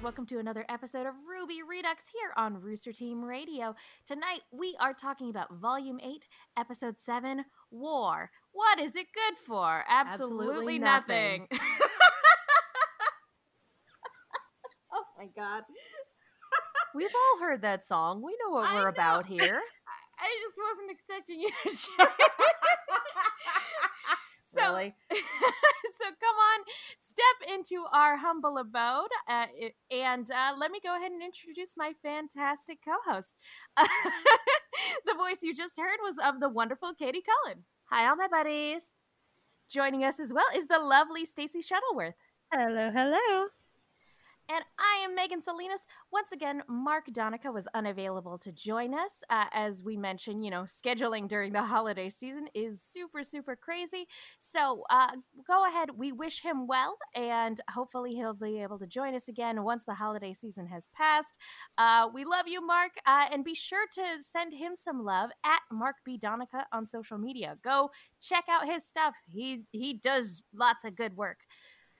guys. Welcome to another episode of RWBY Redux here on Rooster Teeth Radio. Tonight we are talking about Volume 8, Episode 7 War. What is it good for? Absolutely, Absolutely nothing. nothing. oh my god. We've all heard that song. We know what I we're know. about here. I just wasn't expecting you to share. So, really? so come on, step into our humble abode, uh, and uh, let me go ahead and introduce my fantastic co-host. the voice you just heard was of the wonderful Katie Cullen. Hi, all my buddies. Joining us as well is the lovely Stacy Shuttleworth. Hello, hello. And I am Megan Salinas. Once again, Mark Donica was unavailable to join us. Uh, as we mentioned, you know, scheduling during the holiday season is super, super crazy. So uh, go ahead. We wish him well, and hopefully he'll be able to join us again once the holiday season has passed. Uh, we love you, Mark, uh, and be sure to send him some love at Mark B. Donica on social media. Go check out his stuff. He he does lots of good work.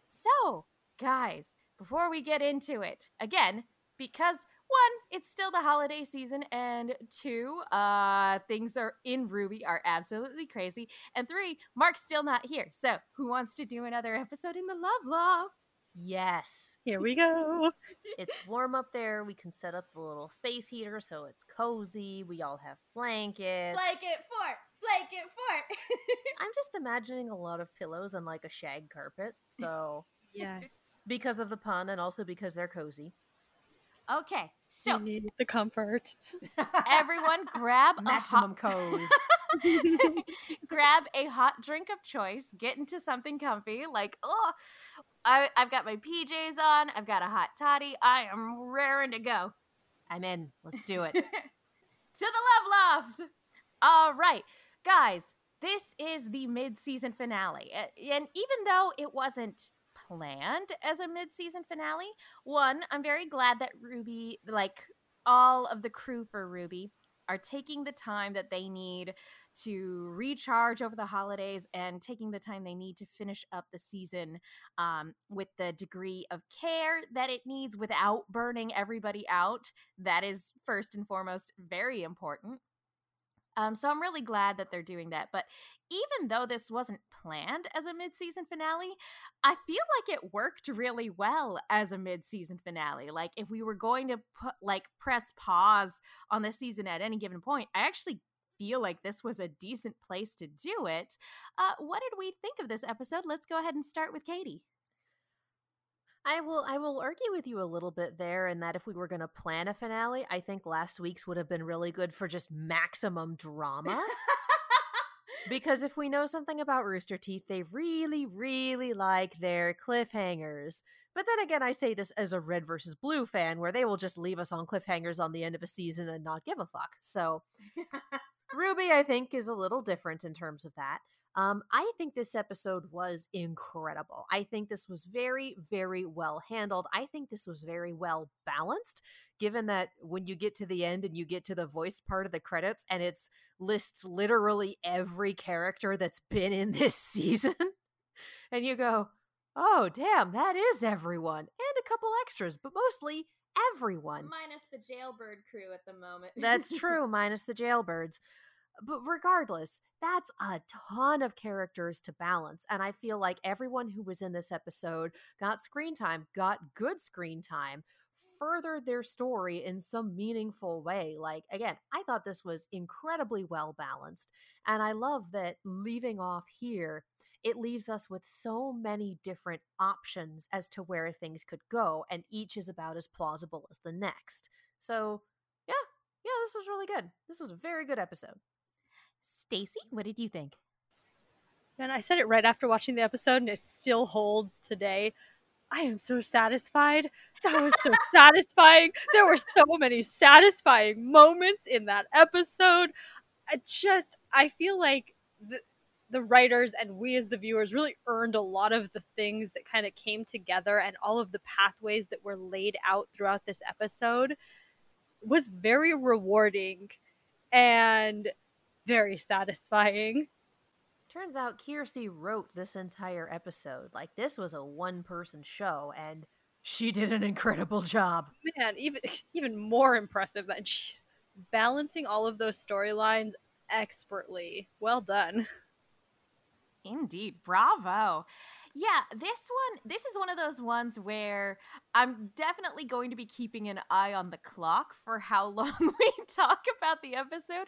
So, guys, before we get into it, again, because one, it's still the holiday season, and two, uh, things are in RWBY are absolutely crazy, and three, Mark's still not here. So, who wants to do another episode in the Love Loft? Yes. Here we go. It's warm up there. We can set up the little space heater so it's cozy. We all have blankets. Blanket fort, blanket fort. I'm just imagining a lot of pillows and like a shag carpet. So, Yes. Because of the pun and also because they're cozy. okay, So so need the comfort. everyone, grab a hot, Maximum cozy. grab a hot drink of choice, get into something comfy. Like, oh, I, I've got my PJs on, I've got a hot toddy, I am raring to go. I'm in. Let's do it. to the Love Loft. All right, guys, this is the mid-season finale, and even though it wasn't planned as a mid-season finale, one, I'm very glad that RWBY, like all of the crew for RWBY, are taking the time that they need to recharge over the holidays and taking the time they need to finish up the season um, with the degree of care that it needs without burning everybody out that is first and foremost very important. Um, so I'm really glad that they're doing that. But even though this wasn't planned as a mid-season finale, I feel like it worked really well as a mid-season finale. Like if we were going to put like press pause on the season at any given point, I actually feel like this was a decent place to do it. Uh, what did we think of this episode? Let's go ahead and start with Katie. I will I will argue with you a little bit there in that if we were going to plan a finale, I think last week's would have been really good for just maximum drama. because if we know something about Rooster Teeth, they really really like their cliffhangers. But then again, I say this as a red versus blue fan where they will just leave us on cliffhangers on the end of a season and not give a fuck. So RWBY, I think, is a little different in terms of that. Um, I think this episode was incredible. I think this was very, very well handled. I think this was very well balanced, given that when you get to the end and you get to the voice part of the credits and it's lists literally every character that's been in this season, and you go, oh, damn, that is everyone, and a couple extras, but mostly everyone. Minus the jailbird crew at the moment. That's true, minus the jailbirds. But regardless, that's a ton of characters to balance. And I feel like everyone who was in this episode got screen time, got good screen time, furthered their story in some meaningful way. Like, again, I thought this was incredibly well balanced. And I love that leaving off here, it leaves us with so many different options as to where things could go. And each is about as plausible as the next. So, yeah, yeah, this was really good. This was a very good episode. Stacy, what did you think? And I said it right after watching the episode, and it still holds today. I am so satisfied. That was so satisfying. There were so many satisfying moments in that episode. I just, I feel like the, the writers and we as the viewers really earned a lot of the things that kind of came together and all of the pathways that were laid out throughout this episode was very rewarding and very satisfying. Turns out Kiersey wrote this entire episode. Like this was a one person show and she did an incredible job. Man, even even more impressive than she, balancing all of those storylines expertly. Well done. Indeed. Bravo. Yeah, this one, this is one of those ones where I'm definitely going to be keeping an eye on the clock for how long we talk about the episode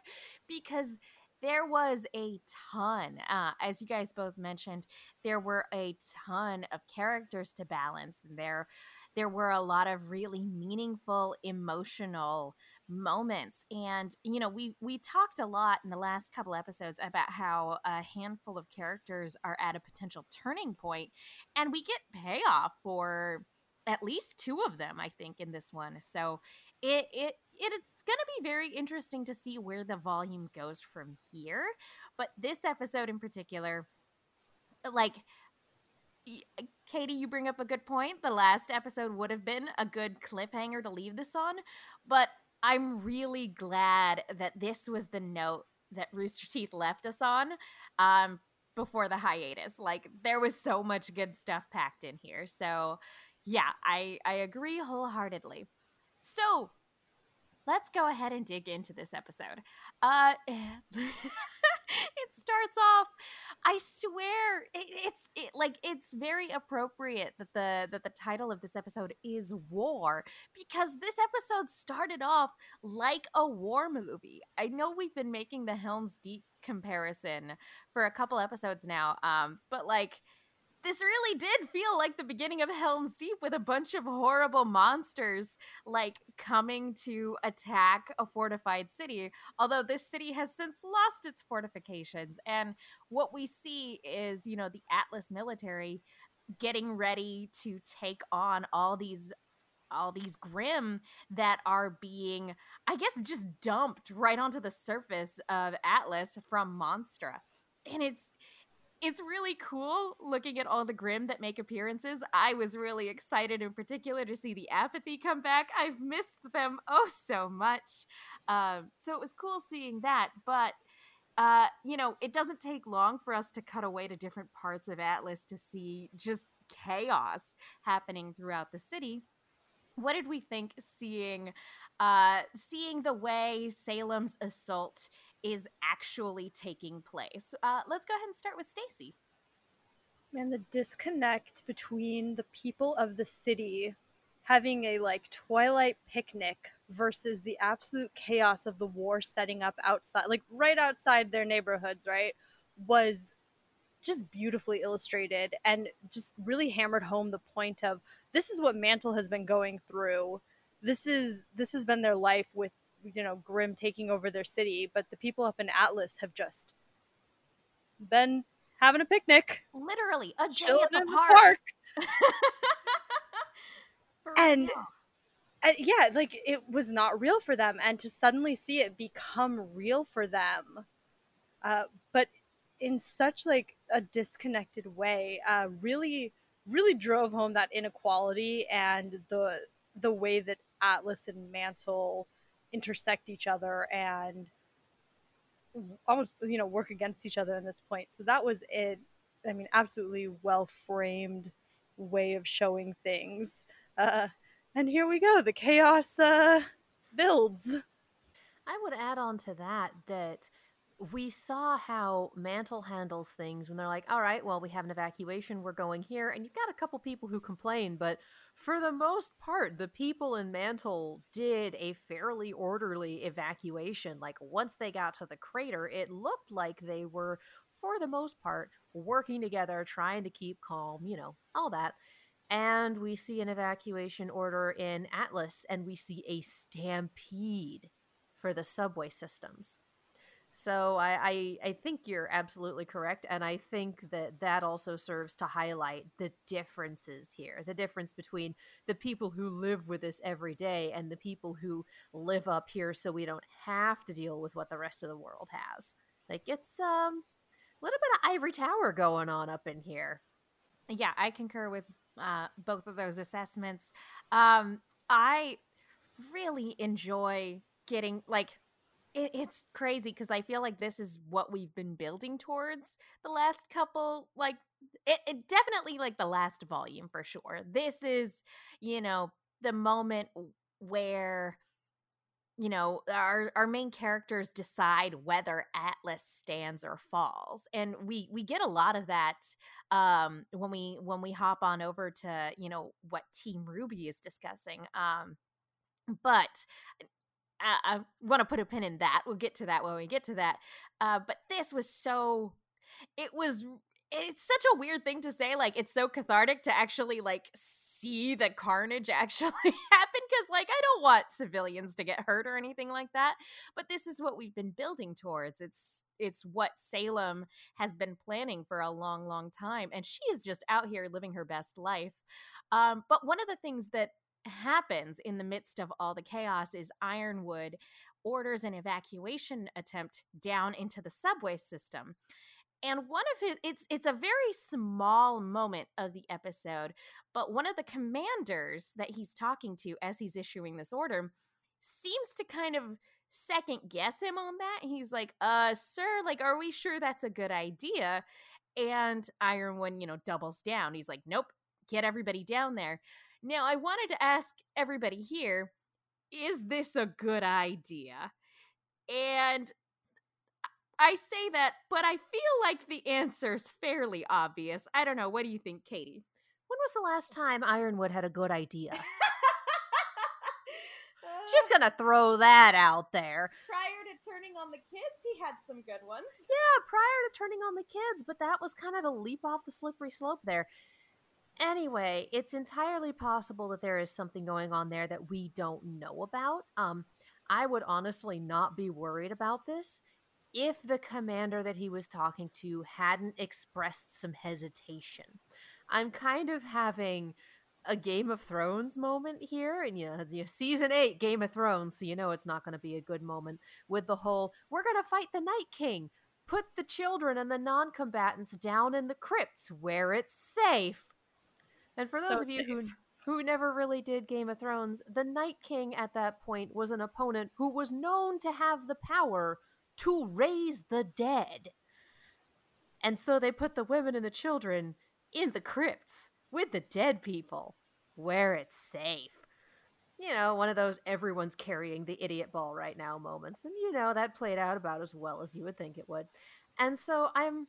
because there was a ton, uh, as you guys both mentioned, there were a ton of characters to balance. There, there were a lot of really meaningful, emotional moments and you know we we talked a lot in the last couple episodes about how a handful of characters are at a potential turning point and we get payoff for at least two of them i think in this one so it it it's going to be very interesting to see where the volume goes from here but this episode in particular like Katie, you bring up a good point. The last episode would have been a good cliffhanger to leave this on, but I'm really glad that this was the note that Rooster Teeth left us on um, before the hiatus. Like there was so much good stuff packed in here. So yeah, I I agree wholeheartedly. So let's go ahead and dig into this episode. Uh, it starts off. I swear, it, it's it, like it's very appropriate that the that the title of this episode is war because this episode started off like a war movie. I know we've been making the Helm's Deep comparison for a couple episodes now, um, but like this really did feel like the beginning of Helm's Deep with a bunch of horrible monsters like coming to attack a fortified city. Although this city has since lost its fortifications. And what we see is, you know, the Atlas military getting ready to take on all these all these Grimm that are being, I guess, just dumped right onto the surface of Atlas from Monstra. And it's it's really cool looking at all the Grimm that make appearances. I was really excited in particular to see the apathy come back. I've missed them oh so much. Um, so it was cool seeing that. But, uh, you know, it doesn't take long for us to cut away to different parts of Atlas to see just chaos happening throughout the city. What did we think seeing uh, seeing the way Salem's assault is actually taking place. Uh, let's go ahead and start with Stacy. Man, the disconnect between the people of the city having a like twilight picnic versus the absolute chaos of the war setting up outside, like right outside their neighborhoods, right, was just beautifully illustrated and just really hammered home the point of this is what Mantle has been going through. This is this has been their life with you know Grimm taking over their city, but the people up in Atlas have just been having a picnic, literally a day at the in park. The park. and, and yeah, like it was not real for them, and to suddenly see it become real for them, uh, but in such like a disconnected way, uh, really, really drove home that inequality and the the way that Atlas and Mantle intersect each other and almost you know work against each other in this point. So that was it. I mean absolutely well framed way of showing things. Uh and here we go. The chaos uh builds. I would add on to that that we saw how Mantle handles things when they're like, all right, well, we have an evacuation, we're going here. And you've got a couple people who complain, but for the most part, the people in Mantle did a fairly orderly evacuation. Like, once they got to the crater, it looked like they were, for the most part, working together, trying to keep calm, you know, all that. And we see an evacuation order in Atlas, and we see a stampede for the subway systems. So I, I, I think you're absolutely correct, and I think that that also serves to highlight the differences here, the difference between the people who live with this every day and the people who live up here, so we don't have to deal with what the rest of the world has. Like it's um a little bit of ivory tower going on up in here. Yeah, I concur with uh, both of those assessments. Um, I really enjoy getting like it, it's crazy because I feel like this is what we've been building towards the last couple, like it, it definitely like the last volume for sure. This is, you know, the moment where you know our our main characters decide whether atlas stands or falls and we we get a lot of that um when we when we hop on over to you know what team RWBY is discussing um but I, I want to put a pin in that. We'll get to that when we get to that. Uh, but this was so. It was. It's such a weird thing to say. Like it's so cathartic to actually like see the carnage actually happen. Because like I don't want civilians to get hurt or anything like that. But this is what we've been building towards. It's it's what Salem has been planning for a long, long time, and she is just out here living her best life. Um, but one of the things that happens in the midst of all the chaos is Ironwood orders an evacuation attempt down into the subway system. And one of his it's it's a very small moment of the episode, but one of the commanders that he's talking to as he's issuing this order seems to kind of second guess him on that. He's like, "Uh, sir, like are we sure that's a good idea?" And Ironwood, you know, doubles down. He's like, "Nope, get everybody down there." Now, I wanted to ask everybody here is this a good idea? And I say that, but I feel like the answer's fairly obvious. I don't know. What do you think, Katie? When was the last time Ironwood had a good idea? Just gonna throw that out there. Prior to turning on the kids, he had some good ones. Yeah, prior to turning on the kids, but that was kind of the leap off the slippery slope there. Anyway, it's entirely possible that there is something going on there that we don't know about. Um, I would honestly not be worried about this if the commander that he was talking to hadn't expressed some hesitation. I'm kind of having a Game of Thrones moment here, and you know, season eight Game of Thrones, so you know it's not going to be a good moment with the whole "we're going to fight the Night King." Put the children and the non-combatants down in the crypts where it's safe. And for those So of you who who never really did Game of Thrones, the Night King at that point was an opponent who was known to have the power to raise the dead. And so they put the women and the children in the crypts with the dead people where it's safe. You know, one of those everyone's carrying the idiot ball right now moments. And you know, that played out about as well as you would think it would. And so I'm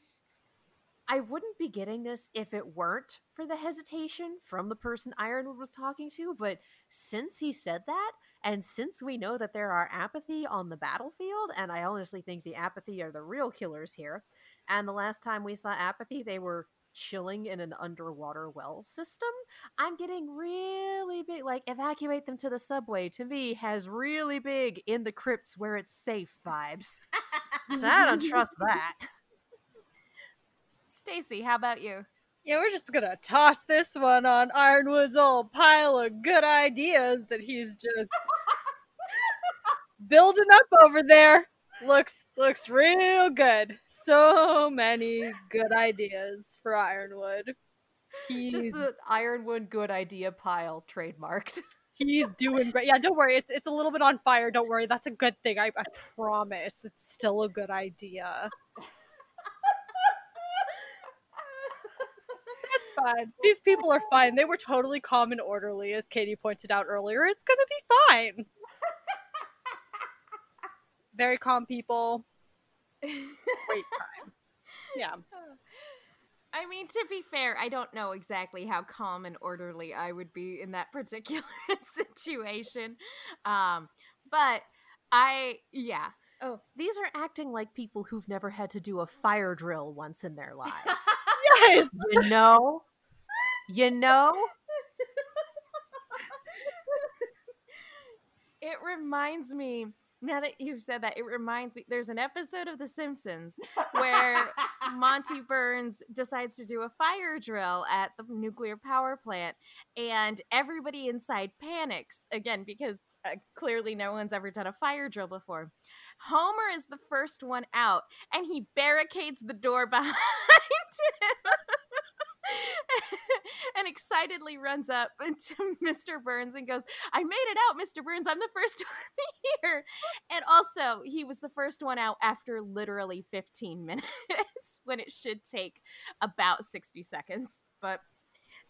I wouldn't be getting this if it weren't for the hesitation from the person Ironwood was talking to, but since he said that, and since we know that there are apathy on the battlefield, and I honestly think the apathy are the real killers here, and the last time we saw apathy, they were chilling in an underwater well system, I'm getting really big, like, evacuate them to the subway to me has really big in the crypts where it's safe vibes. so I don't trust that. Stacy, how about you? Yeah, we're just gonna toss this one on Ironwood's old pile of good ideas that he's just building up over there. Looks looks real good. So many good ideas for Ironwood. He's Just the Ironwood good idea pile trademarked. he's doing great. Yeah, don't worry. It's it's a little bit on fire. Don't worry. That's a good thing. I, I promise. It's still a good idea. It's fine. These people are fine. They were totally calm and orderly, as Katie pointed out earlier. It's gonna be fine. Very calm people. Great time. Yeah. I mean, to be fair, I don't know exactly how calm and orderly I would be in that particular situation. Um, but I, yeah. Oh, these are acting like people who've never had to do a fire drill once in their lives. Yes. you know? You know? It reminds me, now that you've said that, it reminds me there's an episode of The Simpsons where Monty Burns decides to do a fire drill at the nuclear power plant, and everybody inside panics again because uh, clearly no one's ever done a fire drill before. Homer is the first one out, and he barricades the door behind him. and excitedly runs up to Mr. Burns and goes, I made it out, Mr. Burns. I'm the first one here. And also, he was the first one out after literally 15 minutes when it should take about 60 seconds. But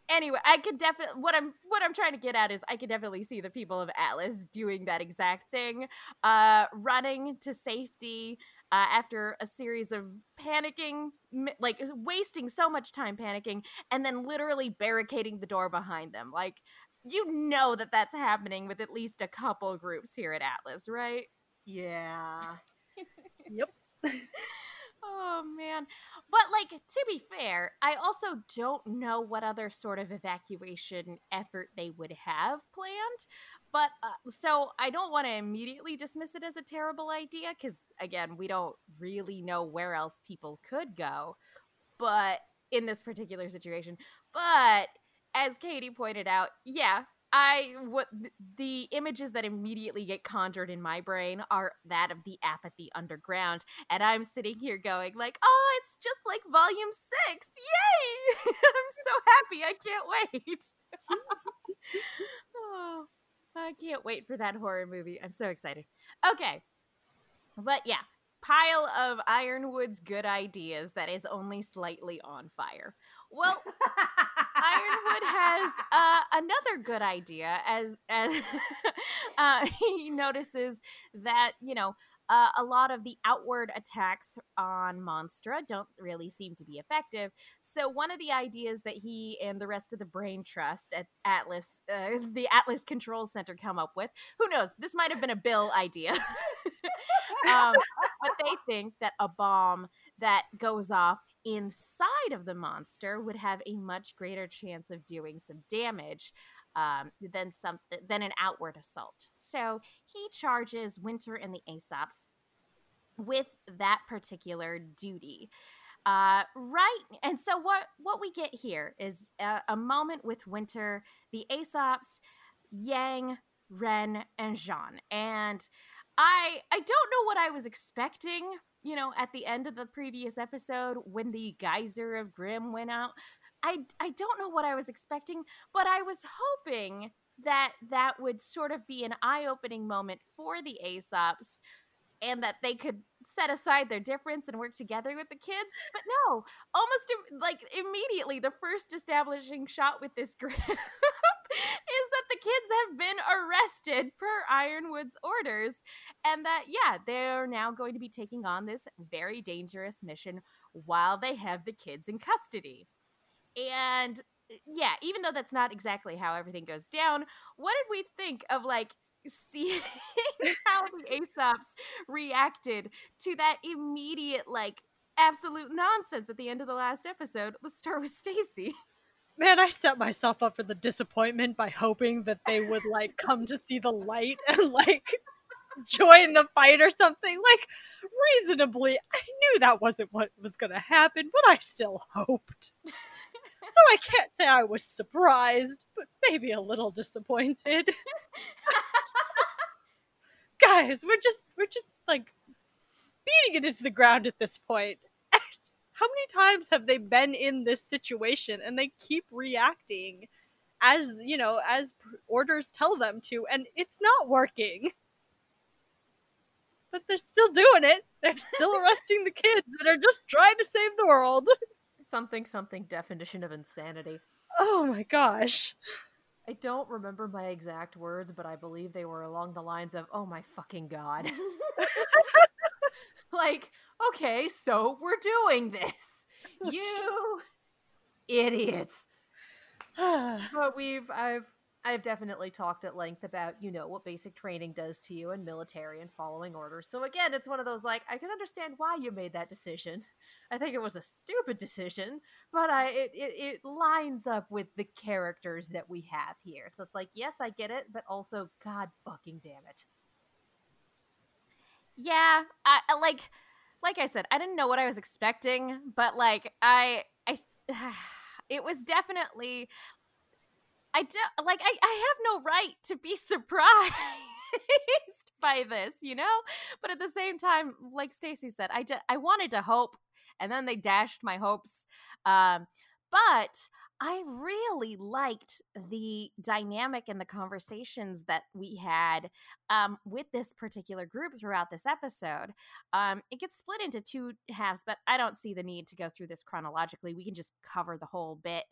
anyway, I could definitely what I'm what I'm trying to get at is I could definitely see the people of Atlas doing that exact thing, uh, running to safety uh, after a series of panicking, like wasting so much time panicking, and then literally barricading the door behind them. Like you know that that's happening with at least a couple groups here at Atlas, right? Yeah. yep. Oh man. But like to be fair, I also don't know what other sort of evacuation effort they would have planned. But uh, so I don't want to immediately dismiss it as a terrible idea cuz again, we don't really know where else people could go. But in this particular situation, but as Katie pointed out, yeah, I what the images that immediately get conjured in my brain are that of the apathy underground, and I'm sitting here going like, "Oh, it's just like Volume Six! Yay! I'm so happy! I can't wait! oh, I can't wait for that horror movie. I'm so excited. Okay, but yeah, pile of Ironwood's good ideas that is only slightly on fire. Well, Ironwood has uh, another good idea as as uh, he notices that you know uh, a lot of the outward attacks on Monstra don't really seem to be effective. So one of the ideas that he and the rest of the Brain Trust at Atlas, uh, the Atlas Control Center, come up with, who knows? This might have been a Bill idea, um, but they think that a bomb that goes off inside of the monster would have a much greater chance of doing some damage um, than some than an outward assault. So he charges Winter and the Ace Ops with that particular duty. Uh, right, and so what what we get here is a, a moment with Winter, the Ace Ops, Yang, Ren, and Jaune, and I I don't know what I was expecting you know, at the end of the previous episode when the geyser of Grimm went out. I I don't know what I was expecting, but I was hoping that that would sort of be an eye-opening moment for the Ace Ops and that they could set aside their difference and work together with the kids. But no, almost Im- like immediately the first establishing shot with this group is that the kids have been arrested per Ironwood's orders, and that, yeah, they're now going to be taking on this very dangerous mission while they have the kids in custody. And Eh, yeah, even though that's not exactly how everything goes down, what did we think of like seeing how the Ace Ops reacted to that immediate, like, absolute nonsense at the end of the last episode? Let's start with Stacy. Man, I set myself up for the disappointment by hoping that they would like come to see the light and like join the fight or something. Like reasonably, I knew that wasn't what was going to happen, but I still hoped. So I can't say I was surprised, but maybe a little disappointed. Guys, we're just we're just like beating it into the ground at this point. How many times have they been in this situation and they keep reacting as you know as orders tell them to and it's not working? But they're still doing it. They're still arresting the kids that are just trying to save the world something something definition of insanity oh my gosh I don't remember my exact words, but I believe they were along the lines of, "Oh my fucking god." like, okay, so we're doing this. You idiots. but we've I've I've definitely talked at length about, you know, what basic training does to you in military and following orders. So again, it's one of those like I can understand why you made that decision. I think it was a stupid decision, but I it, it, it lines up with the characters that we have here. So it's like, yes, I get it, but also god fucking damn it. Yeah, I like like I said, I didn't know what I was expecting, but like I I it was definitely I don't like I I have no right to be surprised by this, you know? But at the same time, like Stacy said, I just I wanted to hope and then they dashed my hopes. Um but I really liked the dynamic and the conversations that we had um, with this particular group throughout this episode. Um, it gets split into two halves, but I don't see the need to go through this chronologically. We can just cover the whole bit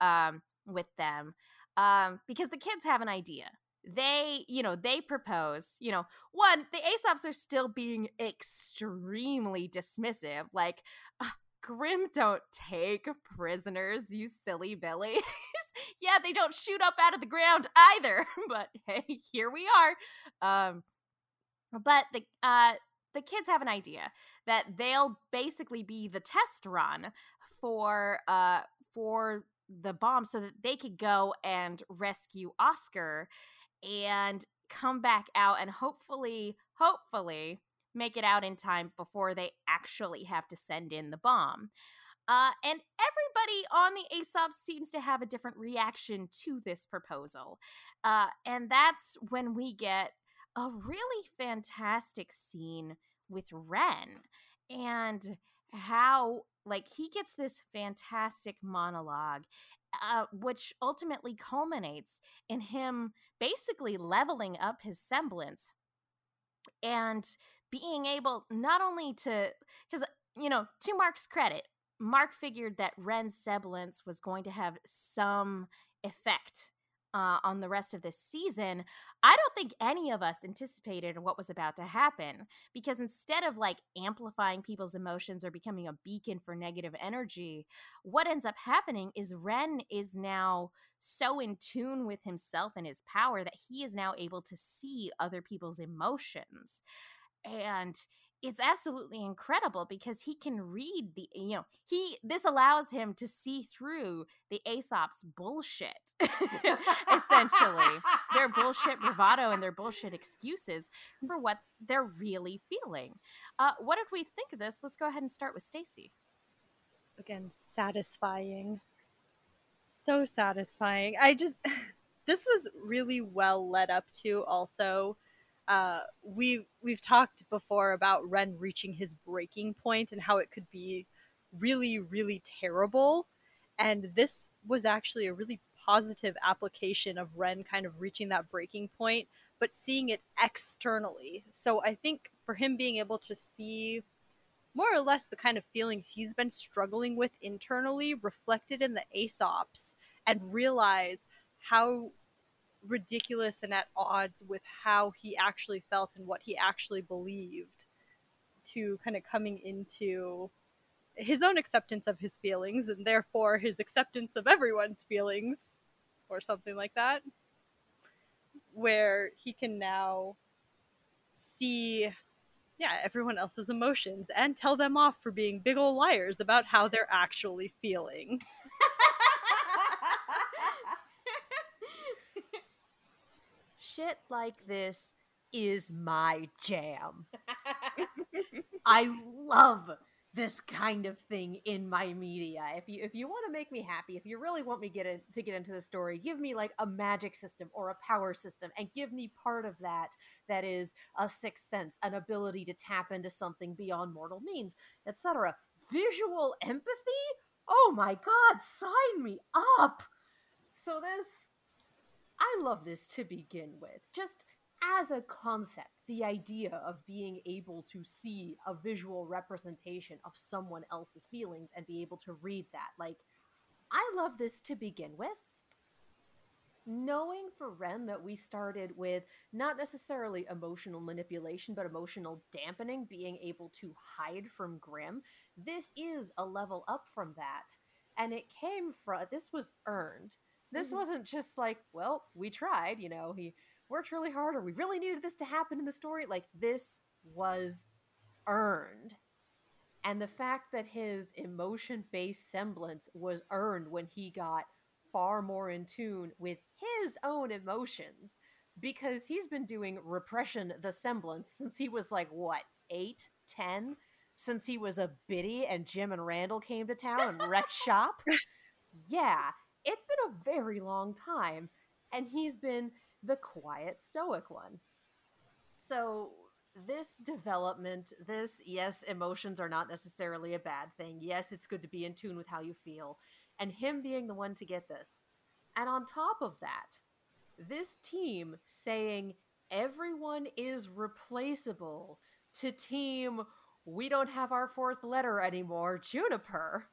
um, with them um, because the kids have an idea they you know they propose you know one the Ace Ops are still being extremely dismissive like Grimm don't take prisoners, you silly Billy. yeah, they don't shoot up out of the ground either, but hey, here we are. Um, but the uh, the kids have an idea that they'll basically be the test run for uh for the bomb so that they could go and rescue Oscar and come back out and hopefully hopefully make it out in time before they actually have to send in the bomb. Uh, and everybody on the Aesop seems to have a different reaction to this proposal. Uh, and that's when we get a really fantastic scene with Ren and how, like, he gets this fantastic monologue, uh, which ultimately culminates in him basically leveling up his semblance and being able not only to because you know to mark's credit mark figured that ren's semblance was going to have some effect uh, on the rest of this season i don't think any of us anticipated what was about to happen because instead of like amplifying people's emotions or becoming a beacon for negative energy what ends up happening is ren is now so in tune with himself and his power that he is now able to see other people's emotions. And it's absolutely incredible because he can read the you know he this allows him to see through the Ace Ops' bullshit essentially. Their bullshit bravado and their bullshit excuses for what they're really feeling. Uh, what did we think of this? Let's go ahead and start with stacy. Again satisfying. So satisfying. I just this was really well led up to also uh, we we've talked before about Ren reaching his breaking point and how it could be really really terrible, and this was actually a really positive application of Ren kind of reaching that breaking point, but seeing it externally. So I think for him being able to see more or less the kind of feelings he's been struggling with internally reflected in the Ace Ops and realize how ridiculous and at odds with how he actually felt and what he actually believed to kind of coming into his own acceptance of his feelings and therefore his acceptance of everyone's feelings or something like that where he can now see yeah everyone else's emotions and tell them off for being big old liars about how they're actually feeling shit like this is my jam. I love this kind of thing in my media. If you if you want to make me happy, if you really want me get in, to get into the story, give me like a magic system or a power system and give me part of that that is a sixth sense, an ability to tap into something beyond mortal means, etc. Visual empathy? Oh my god, sign me up. So this I love this to begin with. Just as a concept, the idea of being able to see a visual representation of someone else's feelings and be able to read that. Like, I love this to begin with. Knowing for Ren that we started with not necessarily emotional manipulation, but emotional dampening, being able to hide from Grimm, this is a level up from that. And it came from, this was earned this mm-hmm. wasn't just like, well, we tried, you know, he worked really hard or we really needed this to happen in the story. Like, this was earned. And the fact that his emotion based semblance was earned when he got far more in tune with his own emotions because he's been doing repression the semblance since he was like what eight ten since he was a biddy and jim and randall came to town and wrecked shop yeah it's been a very long time and he's been the quiet stoic one. So this development this yes emotions are not necessarily a bad thing. Yes it's good to be in tune with how you feel. And him being the one to get this. And on top of that, this team saying everyone is replaceable to team we don't have our fourth letter anymore, Juniper,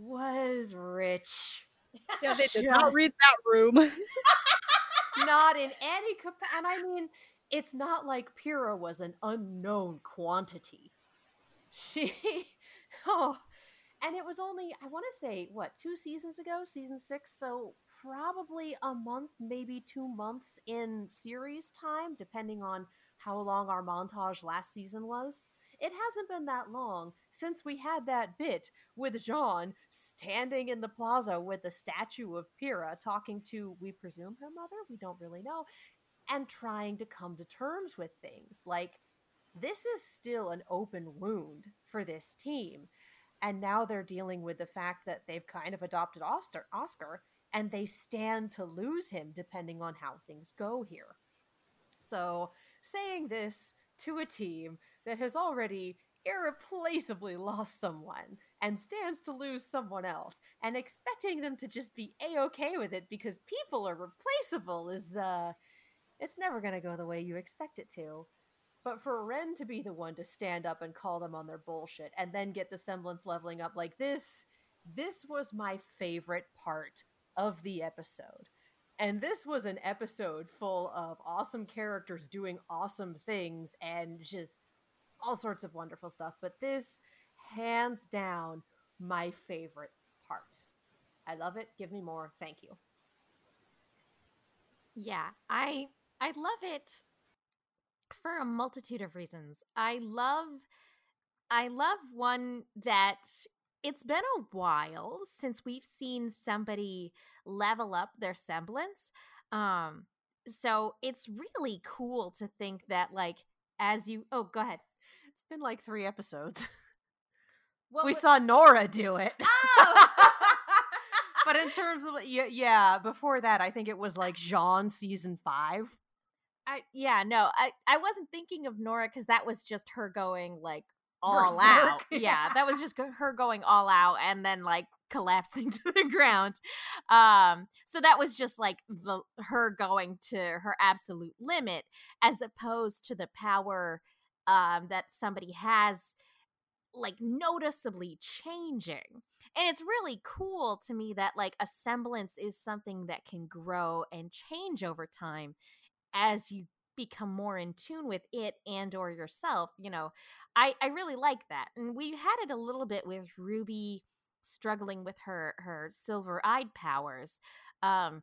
was rich. Yeah, they did not read that room. not in any capacity. And I mean, it's not like Pyrrha was an unknown quantity. She, oh, and it was only I want to say what two seasons ago, season six. So probably a month, maybe two months in series time, depending on how long our montage last season was. It hasn't been that long since we had that bit with Jaune standing in the plaza with the statue of Pyrrha talking to, we presume, her mother. We don't really know. And trying to come to terms with things. Like, this is still an open wound for this team. And now they're dealing with the fact that they've kind of adopted Oscar, Oscar and they stand to lose him depending on how things go here. So, saying this to a team that has already irreplaceably lost someone and stands to lose someone else and expecting them to just be a-okay with it because people are replaceable is uh it's never going to go the way you expect it to. But for Ren to be the one to stand up and call them on their bullshit and then get the semblance leveling up like this this was my favorite part of the episode. And this was an episode full of awesome characters doing awesome things and just all sorts of wonderful stuff. But this, hands down, my favorite part. I love it. Give me more. Thank you. Yeah, I I love it for a multitude of reasons. I love I love one that it's been a while since we've seen somebody level up their semblance. Um, so it's really cool to think that, like, as you, oh, go ahead. It's been like three episodes. What we saw Nora do it. Oh! but in terms of yeah, yeah, before that, I think it was like Jaune season five. I yeah, no, I I wasn't thinking of Nora because that was just her going like all Berserk. out. Yeah, that was just her going all out and then like collapsing to the ground. Um, so that was just like the her going to her absolute limit, as opposed to the power um, that somebody has, like noticeably changing. And it's really cool to me that like a semblance is something that can grow and change over time as you become more in tune with it and or yourself you know i i really like that and we had it a little bit with ruby struggling with her her silver eyed powers um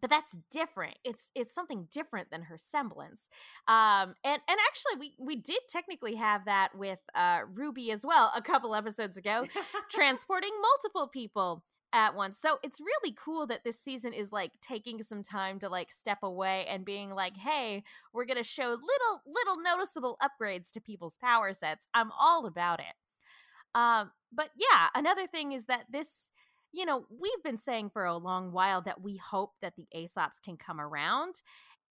but that's different it's it's something different than her semblance um and and actually we we did technically have that with uh ruby as well a couple episodes ago transporting multiple people at once. So it's really cool that this season is like taking some time to like step away and being like, "Hey, we're going to show little little noticeable upgrades to people's power sets." I'm all about it. Um but yeah, another thing is that this you know, we've been saying for a long while that we hope that the Ace Ops can come around.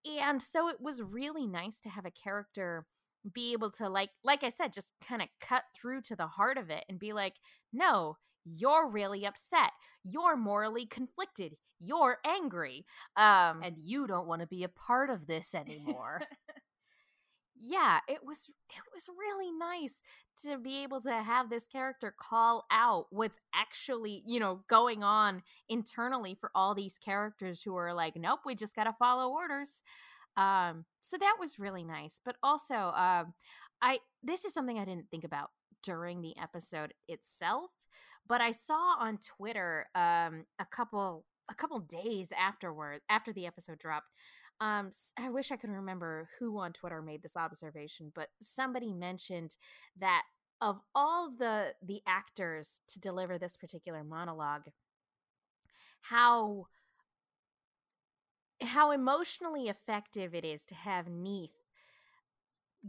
And so it was really nice to have a character be able to like like I said just kind of cut through to the heart of it and be like, "No, you're really upset. You're morally conflicted. You're angry. Um, and you don't want to be a part of this anymore. yeah, it was it was really nice to be able to have this character call out what's actually, you know, going on internally for all these characters who are like, nope, we just got to follow orders. Um, so that was really nice. But also, um, I this is something I didn't think about during the episode itself but I saw on Twitter um, a couple a couple days afterward after the episode dropped. Um, I wish I could remember who on Twitter made this observation, but somebody mentioned that of all the the actors to deliver this particular monologue, how how emotionally effective it is to have Neath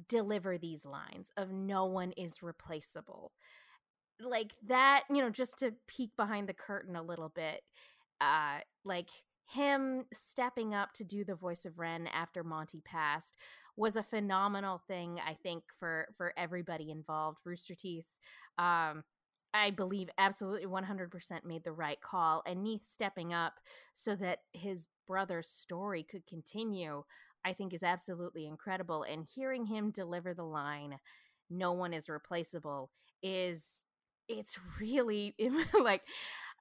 deliver these lines of no one is replaceable. Like that you know just to peek behind the curtain a little bit uh like him stepping up to do the voice of Ren after Monty passed was a phenomenal thing I think for for everybody involved Rooster Teeth um I believe absolutely 100% made the right call. And Neath stepping up so that his brother's story could continue, I think is absolutely incredible. And hearing him deliver the line, no one is replaceable, is it's really like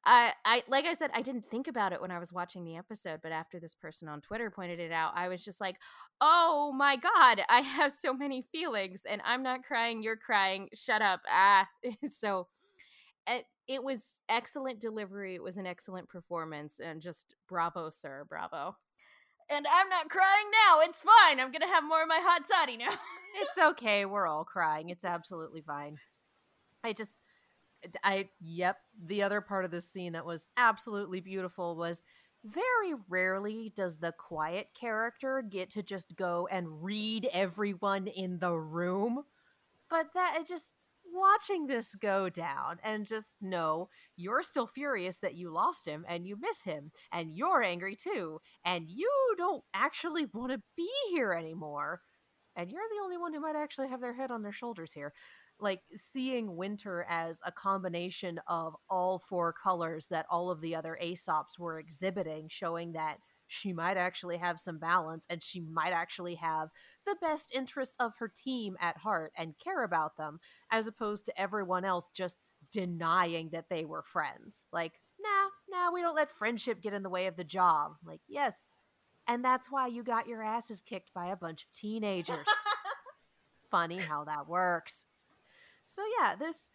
I, I like I said, I didn't think about it when I was watching the episode, but after this person on Twitter pointed it out, I was just like, "Oh my god, I have so many feelings, and I'm not crying, you're crying. Shut up!" Ah, so it, it was excellent delivery. It was an excellent performance, and just bravo, sir, bravo. And I'm not crying now. It's fine. I'm gonna have more of my hot toddy now. it's okay. We're all crying. It's absolutely fine. I just I yep, the other part of the scene that was absolutely beautiful was very rarely does the quiet character get to just go and read everyone in the room. But that just watching this go down and just know you're still furious that you lost him and you miss him and you're angry too and you don't actually want to be here anymore and you're the only one who might actually have their head on their shoulders here like seeing winter as a combination of all four colors that all of the other Ace Ops were exhibiting showing that she might actually have some balance and she might actually have the best interests of her team at heart and care about them as opposed to everyone else just denying that they were friends. Like nah nah we don't let friendship get in the way of the job. Like yes. And that's why you got your asses kicked by a bunch of teenagers. Funny how that works so yeah, this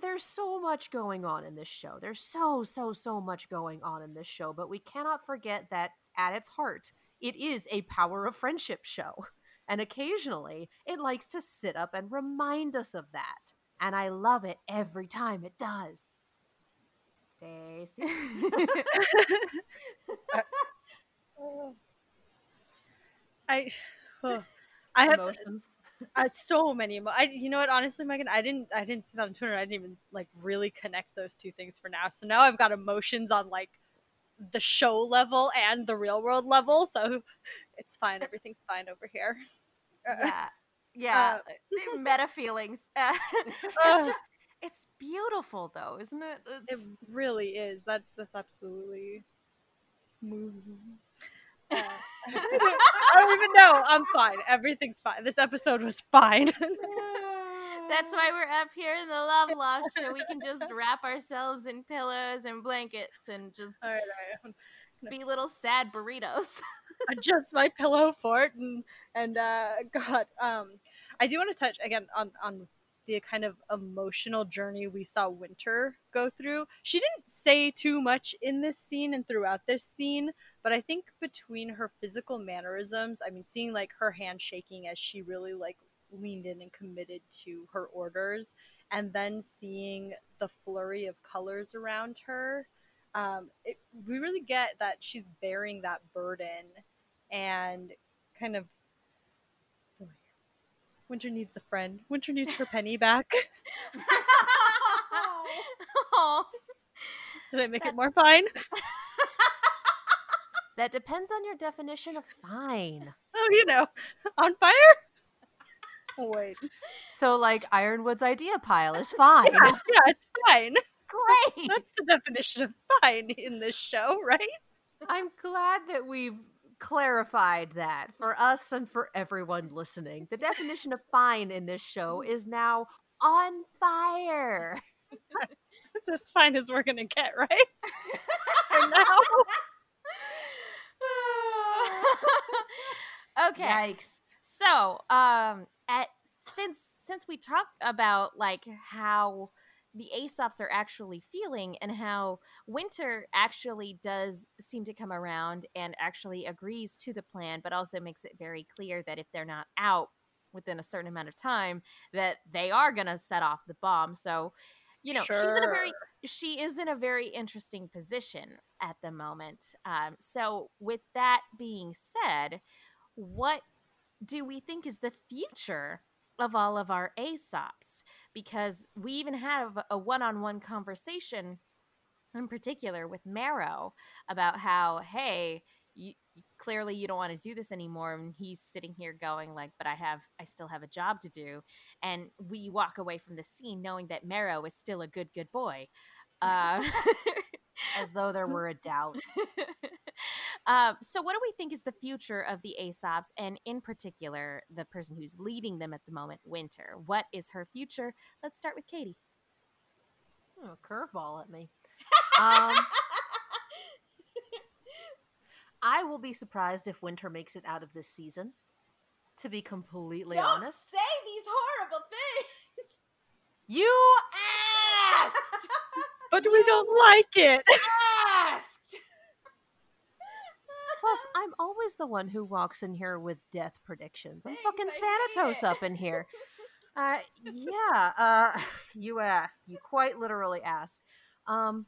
there's so much going on in this show. There's so so so much going on in this show, but we cannot forget that at its heart, it is a power of friendship show. And occasionally, it likes to sit up and remind us of that. And I love it every time it does. Stacy. I oh, I have Emotions. Uh, so many. Emo- I, you know what? Honestly, Megan, I didn't, I didn't see that on Twitter. I didn't even like really connect those two things for now. So now I've got emotions on like the show level and the real world level. So it's fine. Everything's fine over here. yeah, yeah, uh, meta feelings. Uh, it's just, it's beautiful though, isn't it? It's... It really is. That's that's absolutely moving. I don't even know. I'm fine. Everything's fine. This episode was fine. That's why we're up here in the love loft, so we can just wrap ourselves in pillows and blankets and just all right, all right. be little sad burritos. Adjust my pillow fort and and uh, God, um, I do want to touch again on on the kind of emotional journey we saw Winter go through. She didn't say too much in this scene and throughout this scene, but I think between her physical mannerisms, I mean, seeing like her hand shaking as she really like leaned in and committed to her orders, and then seeing the flurry of colors around her, um, it, we really get that she's bearing that burden and kind of Winter needs a friend. Winter needs her penny back. oh. Did I make it more fine? that depends on your definition of fine. Oh, you know, on fire? Oh, wait. So, like, Ironwood's idea pile is fine. Yeah, yeah, it's fine. Great. That's the definition of fine in this show, right? I'm glad that we've clarified that for us and for everyone listening. The definition of fine in this show mm-hmm. is now on fire. it's as fine as we're gonna get, right? for now. okay. Yikes. So, um, at since since we talked about like how the Ace Ops are actually feeling and how Winter actually does seem to come around and actually agrees to the plan, but also makes it very clear that if they're not out within a certain amount of time, that they are going to set off the bomb. So, you know, sure. she's in a very she is in a very interesting position at the moment. Um, so, with that being said, what do we think is the future of all of our Ace Ops? because we even have a one-on-one conversation in particular with Marrow about how hey clearly you don't want to do this anymore and he's sitting here going like but i have i still have a job to do and we walk away from the scene knowing that Marrow is still a good good boy uh, As though there were a doubt. um, so what do we think is the future of the Ace Ops and in particular the person who's leading them at the moment winter what is her future let's start with katie Oh, curveball at me. Um, I will be surprised if Winter makes it out of this season. To be completely honest, say these horrible things you asked. But we don't like it. asked Plus, I'm always the one who walks in here with death predictions. I'm Thanks, fucking I Thanatos up in here. Uh, yeah, uh, you asked. You quite literally asked. Um,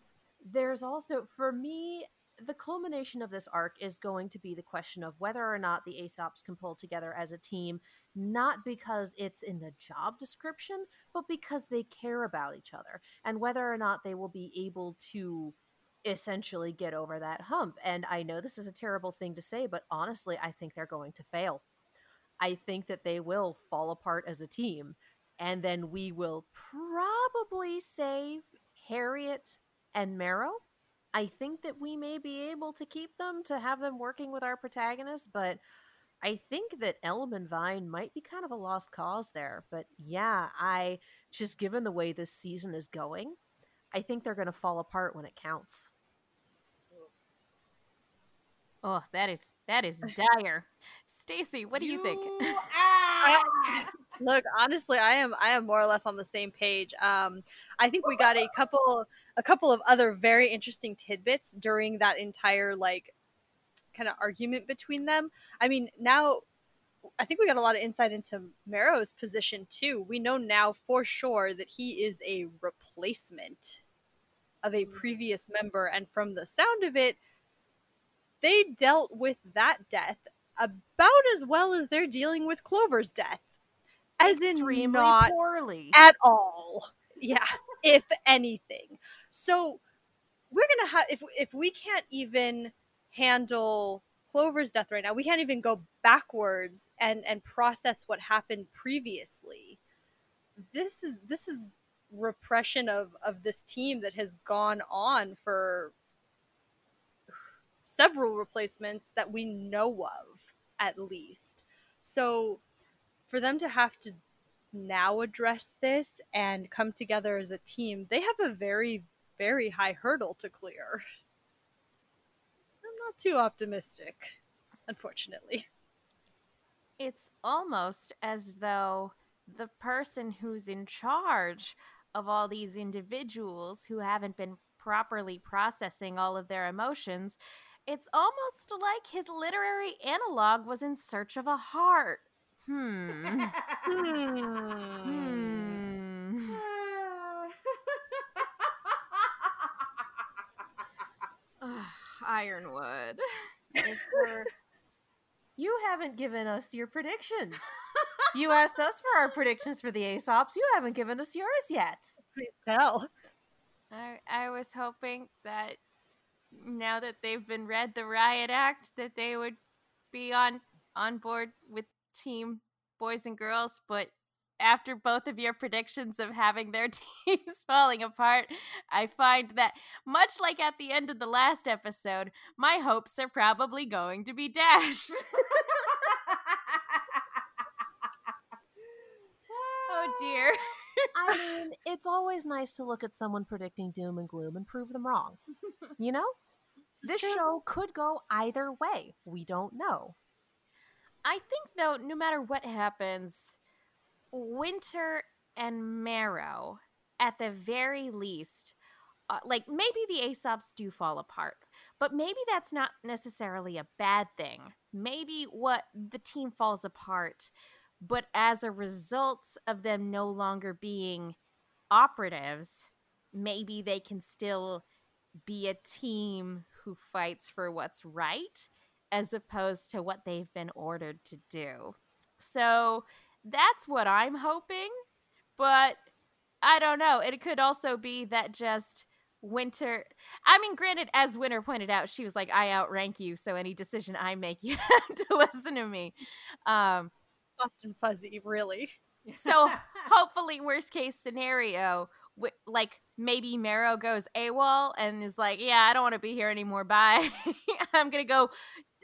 there's also, for me, the culmination of this arc is going to be the question of whether or not the Ace Ops can pull together as a team, not because it's in the job description, but because they care about each other, and whether or not they will be able to essentially get over that hump. And I know this is a terrible thing to say, but honestly, I think they're going to fail. I think that they will fall apart as a team, and then we will probably save Harriet and Marrow. I think that we may be able to keep them to have them working with our protagonists, but I think that Elm and Vine might be kind of a lost cause there. But yeah, I just given the way this season is going, I think they're going to fall apart when it counts. oh that is that is dire stacy what do you, think Look, honestly, I am I am more or less on the same page. Um, I think we got a couple a couple of other very interesting tidbits during that entire like kind of argument between them. I mean, now I think we got a lot of insight into Marrow's position too. We know now for sure that he is a replacement of a mm-hmm. previous member, and from the sound of it, they dealt with that death about as well as they're dealing with Clover's death. As in Extremely not poorly. at all. Yeah, if anything. So we're gonna have if if we can't even handle Clover's death right now, we can't even go backwards and and process what happened previously. This is this is repression of of this team that has gone on for several replacements that we know of at least. So for them to have to now address this and come together as a team, they have a very, very high hurdle to clear. I'm not too optimistic, unfortunately. it's almost as though the person who's in charge of all these individuals who haven't been properly processing all of their emotions it's almost like his literary analog was in search of a heart hmm hmm Ugh, ironwood you haven't given us your predictions. you asked us for our predictions for the Ace Ops. You haven't given us yours yet. Please tell. I, I was hoping that now that they've been read the riot act that they would be on on board with team boys and girls but after both of your predictions of having their teams falling apart i find that much like at the end of the last episode my hopes are probably going to be dashed oh dear I mean, it's always nice to look at someone predicting doom and gloom and prove them wrong. You know? This show could go either way. We don't know. I think though, no matter what happens, Winter and Marrow, at the very least, uh, like maybe the Ace Ops do fall apart, but maybe that's not necessarily a bad thing. Maybe what the team falls apart, but as a result of them no longer being operatives, maybe they can still be a team who fights for what's right as opposed to what they've been ordered to do. So that's what I'm hoping, but I don't know. It could also be that just Winter. I mean, granted, as Winter pointed out, she was like, "I outrank you, so any decision I make, you have to listen to me." Um, Soft and fuzzy, really. so hopefully, worst case scenario, like maybe Marrow goes AWOL and is like, "Yeah, I don't want to be here anymore. Bye. I'm gonna go.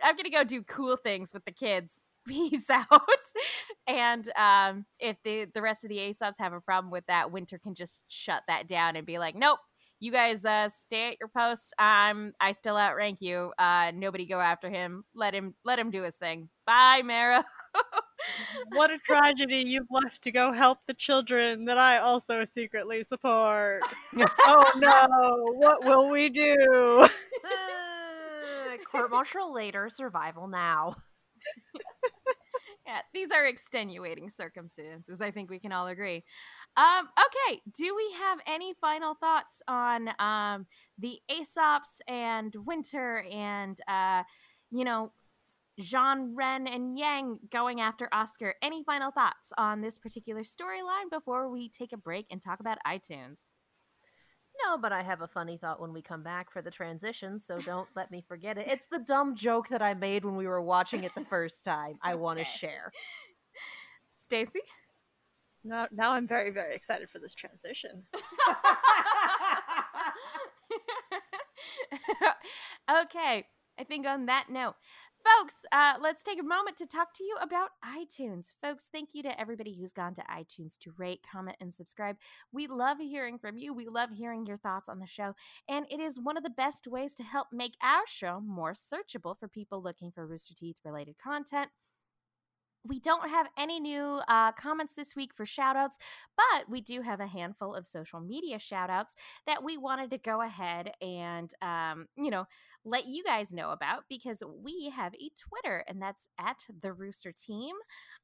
I'm gonna go do cool things with the kids. Peace out." and um, if the the rest of the Ace Ops have a problem with that, Winter can just shut that down and be like, "Nope." You guys uh, stay at your posts. I'm I still outrank you. Uh, nobody go after him. Let him let him do his thing. Bye, Marrow. what a tragedy you've left to go help the children that I also secretly support. oh no, what will we do? Court martial later, survival now. yeah, these are extenuating circumstances. I think we can all agree. Um, okay, do we have any final thoughts on um, the Ace Ops and Winter and uh, you know Jaune, Ren, and Yang going after Oscar? Any final thoughts on this particular storyline before we take a break and talk about iTunes? No, but I have a funny thought when we come back for the transition, so don't let me forget it. It's the dumb joke that I made when we were watching it the first time. I want to share. Stacy? Now, now I'm very, very excited for this transition. okay, I think on that note, folks, uh, let's take a moment to talk to you about iTunes. Folks, thank you to everybody who's gone to iTunes to rate, comment, and subscribe. We love hearing from you. We love hearing your thoughts on the show. And it is one of the best ways to help make our show more searchable for people looking for Rooster Teeth related content. We don't have any new uh, comments this week for shoutouts, but we do have a handful of social media shoutouts that we wanted to go ahead and, um, you know, let you guys know about because we have a Twitter and that's at the Rooster Team.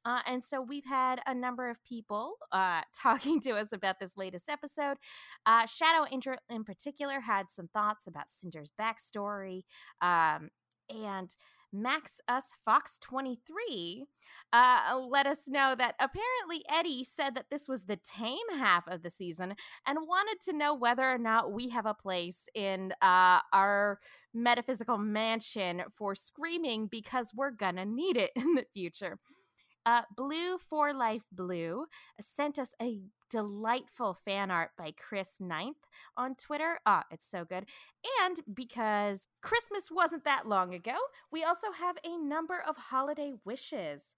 Uh, and so we've had a number of people uh, talking to us about this latest episode. Uh, Shadow Angel in particular had some thoughts about Cinder's backstory. Um, and Max Us Fox 23 uh, let us know that apparently Eddie said that this was the tame half of the season and wanted to know whether or not we have a place in uh, our metaphysical mansion for screaming because we're gonna need it in the future. Uh, Blue for Life Blue sent us a delightful fan art by Chris Ninth on Twitter. Ah, it's so good. And because Christmas wasn't that long ago, we also have a number of holiday wishes.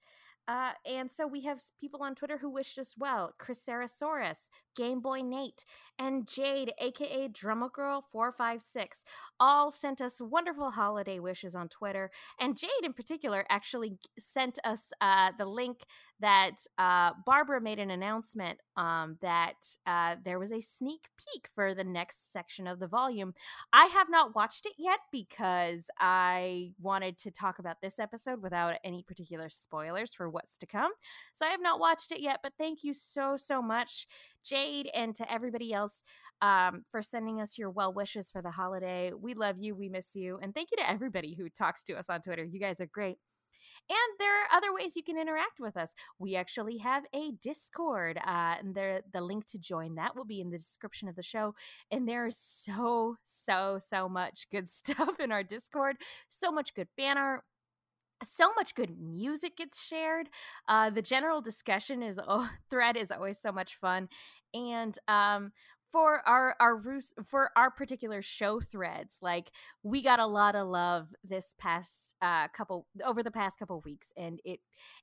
Uh, and so we have people on Twitter who wished us well. Chris Sarasaurus, Game Boy Nate, and Jade, aka Drummergirl456, all sent us wonderful holiday wishes on Twitter. And Jade, in particular, actually sent us uh, the link that uh, Barbara made an announcement um, that uh, there was a sneak peek for the next section of the volume. I have not watched it yet because I wanted to talk about this episode without any particular spoilers for what's to come. So I have not watched it yet, but thank you so, so much, Jade, and to everybody else um, for sending us your well wishes for the holiday. We love you. We miss you. And thank you to everybody who talks to us on Twitter. You guys are great. And there are other ways you can interact with us. We actually have a Discord, uh, and there the link to join that will be in the description of the show. And there is so so so much good stuff in our Discord. So much good banner so much good music gets shared. Uh, the general discussion is oh, thread is always so much fun, and um, for our our for our particular show threads like we got a lot of love this past uh couple over the past couple weeks and it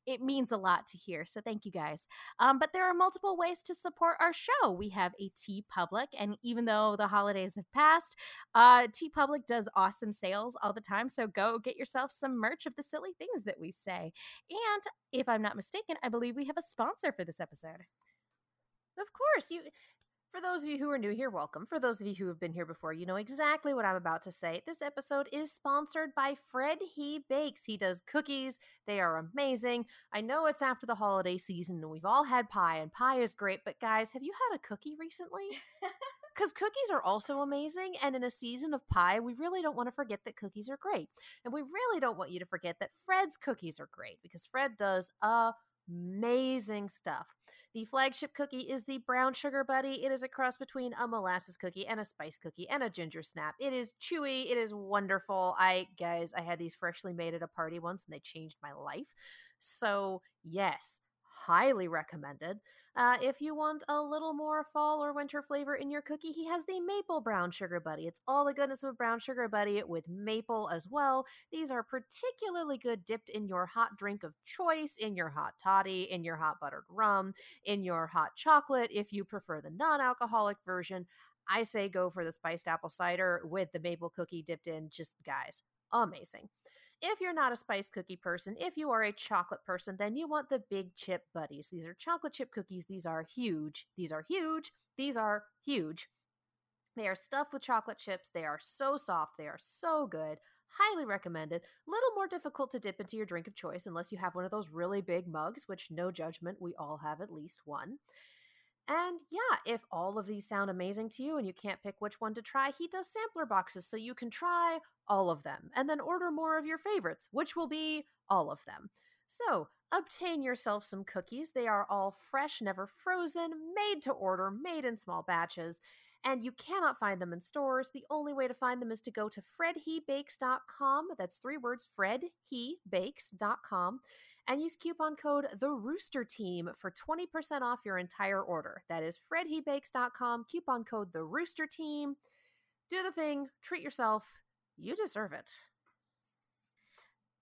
it means a lot to hear so thank you guys. Um but there are multiple ways to support our show. We have a TeePublic and even though the holidays have passed uh TeePublic does awesome sales all the time so go get yourself some merch of the silly things that we say. And if i'm not mistaken i believe we have a sponsor for this episode. Of course, you for those of you who are new here, welcome. For those of you who have been here before, you know exactly what I'm about to say. This episode is sponsored by Fred He Bakes. He does cookies, they are amazing. I know it's after the holiday season and we've all had pie, and pie is great, but guys, have you had a cookie recently? Because cookies are also amazing, and in a season of pie, we really don't want to forget that cookies are great. And we really don't want you to forget that Fred's cookies are great because Fred does amazing stuff. The flagship cookie is the brown sugar buddy. It is a cross between a molasses cookie and a spice cookie and a ginger snap. It is chewy. It is wonderful. I guys, I had these freshly made at a party once and they changed my life. So, yes, highly recommended. Uh, if you want a little more fall or winter flavor in your cookie, he has the maple brown sugar buddy. It's all the goodness of brown sugar buddy with maple as well. These are particularly good dipped in your hot drink of choice, in your hot toddy, in your hot buttered rum, in your hot chocolate, if you prefer the non alcoholic version. I say go for the spiced apple cider with the maple cookie dipped in. Just guys, amazing. If you're not a spice cookie person, if you are a chocolate person, then you want the big chip buddies. These are chocolate chip cookies. These are huge. These are huge. These are huge. They are stuffed with chocolate chips. They are so soft. They are so good. Highly recommended. Little more difficult to dip into your drink of choice unless you have one of those really big mugs, which no judgment, we all have at least one. And yeah, if all of these sound amazing to you and you can't pick which one to try, he does sampler boxes so you can try all of them and then order more of your favorites, which will be all of them. So, obtain yourself some cookies. They are all fresh, never frozen, made to order, made in small batches and you cannot find them in stores. The only way to find them is to go to fredhebakes.com. That's three words, fredhebakes.com, and use coupon code The Rooster Team for 20% off your entire order. That is fredhebakes.com, coupon code The Rooster Team. Do the thing, treat yourself. You deserve it.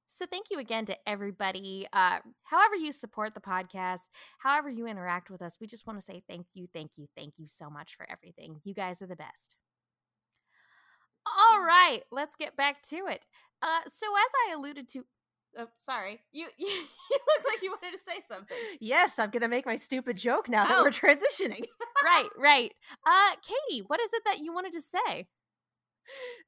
So thank you again to everybody. Uh, however you support the podcast, however you interact with us, we just want to say thank you, thank you, thank you so much for everything. You guys are the best. All right, let's get back to it. Uh, so as I alluded to, oh, sorry, you, you you look like you wanted to say something. Yes, I'm gonna make my stupid joke now that Oh. we're transitioning. right, right. Uh, Katie, what is it that you wanted to say?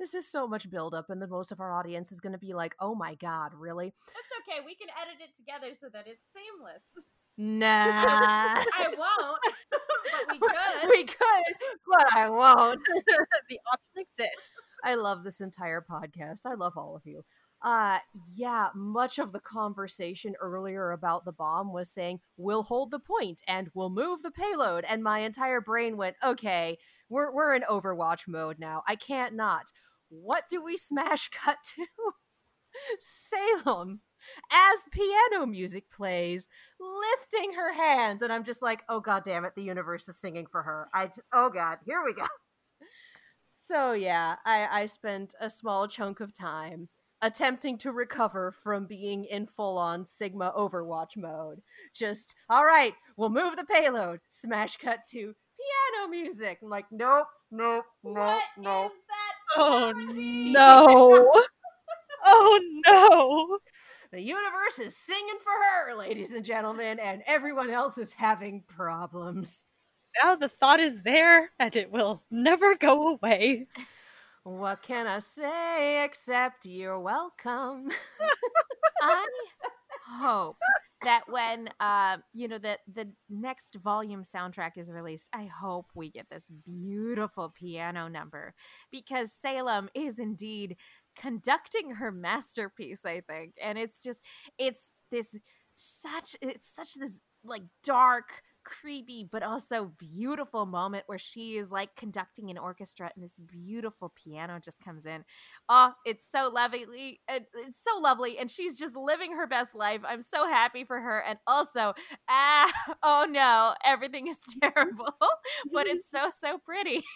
this is so much buildup, and then most of our audience is gonna be like, "Oh my god, really?" That's okay. We can edit it together so that it's seamless. Nah. I won't, but we could. we could, but I won't. the option exists. I love this entire podcast. I love all of you. Uh yeah, much of the conversation earlier about the bomb was saying we'll hold the point and we'll move the payload and my entire brain went, "Okay, we're we're in Overwatch mode now. I can't not." What do we smash cut to? Salem as piano music plays, lifting her hands and I'm just like, "Oh god damn it, the universe is singing for her." I just oh god, here we go. So yeah, I, I spent a small chunk of time attempting to recover from being in full on Sigma Overwatch mode. Just, all right, we'll move the payload. Smash cut to piano music. I'm like, nope, nope, nope, What nope. is that? Oh melody? no. oh no. The universe is singing for her, ladies and gentlemen, and everyone else is having problems. Now the thought is there and it will never go away. What can I say except you're welcome? I hope that when uh, you know that the next volume soundtrack is released, I hope we get this beautiful piano number because Salem is indeed conducting her masterpiece. I think, and it's just it's this such it's such this like dark creepy but also beautiful moment where she is like conducting an orchestra and this beautiful piano just comes in. Oh it's so lovely it's so lovely and she's just living her best life. I'm so happy for her and also ah oh no everything is terrible but it's so so pretty.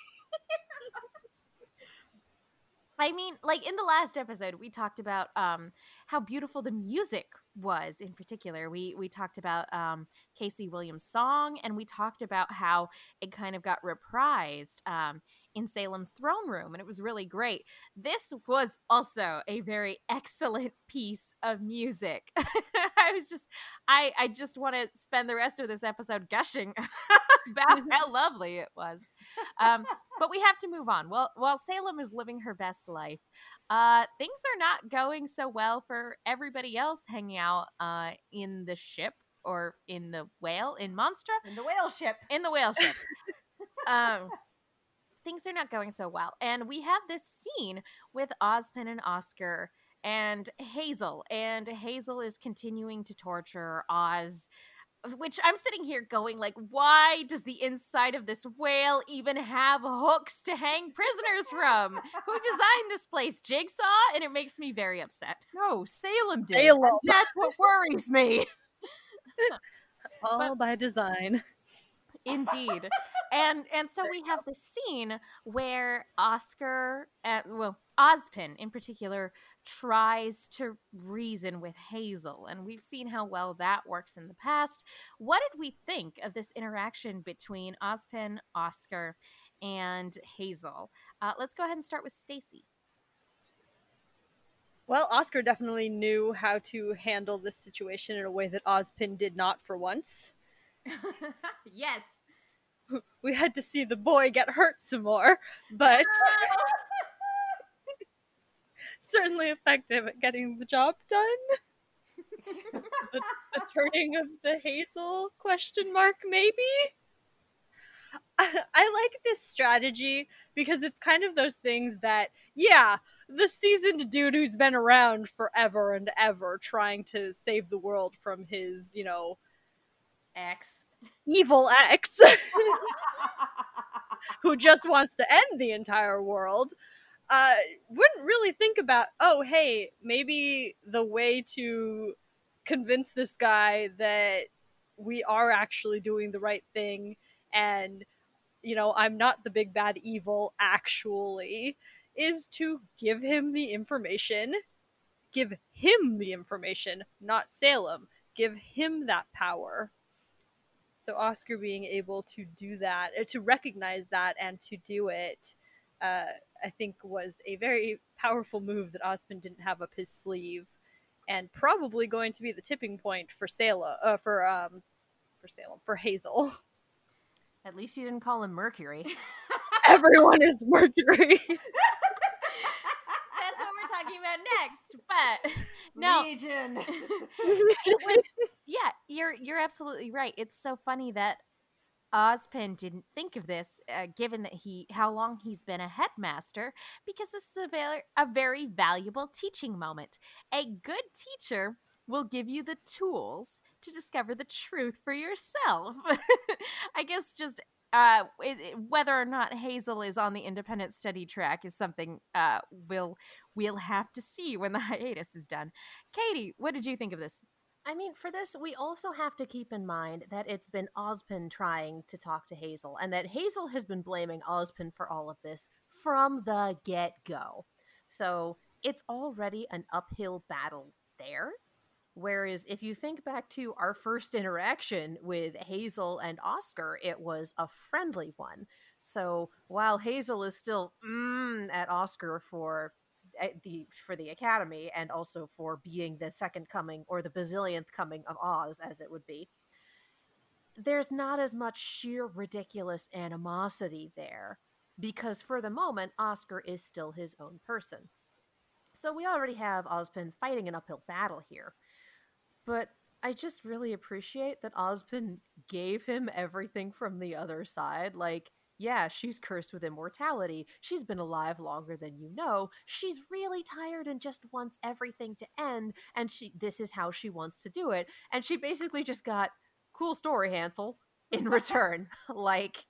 I mean, like in the last episode, we talked about um, how beautiful the music was. In particular, we we talked about um, Casey Williams' song, and we talked about how it kind of got reprised um, in Salem's throne room, and it was really great. This was also a very excellent piece of music. I was just, I I just want to spend the rest of this episode gushing about how lovely it was. Um, but we have to move on. Well, while Salem is living her best life, uh, things are not going so well for everybody else hanging out uh, in the ship or in the whale in Monstra In the whale ship. in the whale ship. um, things are not going so well, and we have this scene with Ozpin and Oscar and Hazel, and Hazel is continuing to torture Oz. Which I'm sitting here going like, why does the inside of this whale even have hooks to hang prisoners from? Who designed this place? Jigsaw? And it makes me very upset. No, Salem did. Salem. and That's what worries me. All by design. Indeed. and and so we have this scene where Oscar and well Ozpin in particular tries to reason with Hazel and we've seen how well that works in the past. What did we think of this interaction between Ozpin, Oscar, and Hazel? Uh, let's go ahead and start with Stacy. Well, Oscar definitely knew how to handle this situation in a way that Ozpin did not for once. yes. We had to see the boy get hurt some more, but certainly effective at getting the job done. the, the turning of the Hazel question mark maybe. I, I like this strategy because it's kind of those things that yeah, the seasoned dude who's been around forever and ever trying to save the world from his, you know, X. evil ex who just wants to end the entire world uh wouldn't really think about oh hey maybe the way to convince this guy that we are actually doing the right thing and you know i'm not the big bad evil actually is to give him the information give him the information not salem. Give him that power. So Oscar being able to do that, to recognize that, and to do it, uh, I think was a very powerful move that Ozpin didn't have up his sleeve, and probably going to be the tipping point for Salem, uh, for um, for Salem, for Hazel. At least you didn't call him Mercury. Everyone is Mercury. That's what we're talking about next. But no, Legion. was, yeah, you're you're absolutely right. It's so funny that Ozpin didn't think of this, uh, given that he how long he's been a headmaster, because this is a very a very valuable teaching moment. A good teacher will give you the tools to discover the truth for yourself. I guess just uh, it, it- whether or not Hazel is on the independent study track is something uh, we'll we'll have to see when the hiatus is done. Katie, what did you think of this? I mean, for this, we also have to keep in mind that it's been Ozpin trying to talk to Hazel, and that Hazel has been blaming Ozpin for all of this from the get go. So it's already an uphill battle there. Whereas if you think back to our first interaction with Hazel and Oscar, it was a friendly one. So while Hazel is still mm, at Oscar for Eh, the for the academy and also for being the second coming or the bazillionth coming of Oz as it would be there's not as much sheer ridiculous animosity there because for the moment Oscar is still his own person. So we already have Ozpin fighting an uphill battle here. But I just really appreciate that Ozpin gave him everything from the other side. Like yeah, she's cursed with immortality. She's been alive longer than you know. She's really tired and just wants everything to end and she this is how she wants to do it. And she basically just got cool story Hansel in return. like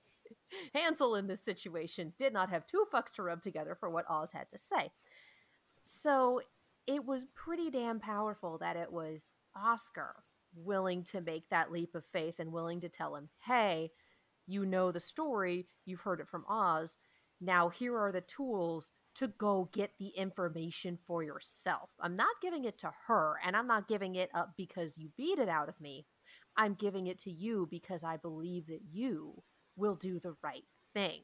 Hansel in this situation did not have two fucks to rub together for what Oz had to say. So it was pretty damn powerful that it was Oscar willing to make that leap of faith and willing to tell him, hey, you know the story, you've heard it from Oz. Now, here are the tools to go get the information for yourself. I'm not giving it to her, and I'm not giving it up because you beat it out of me. I'm giving it to you because I believe that you will do the right thing.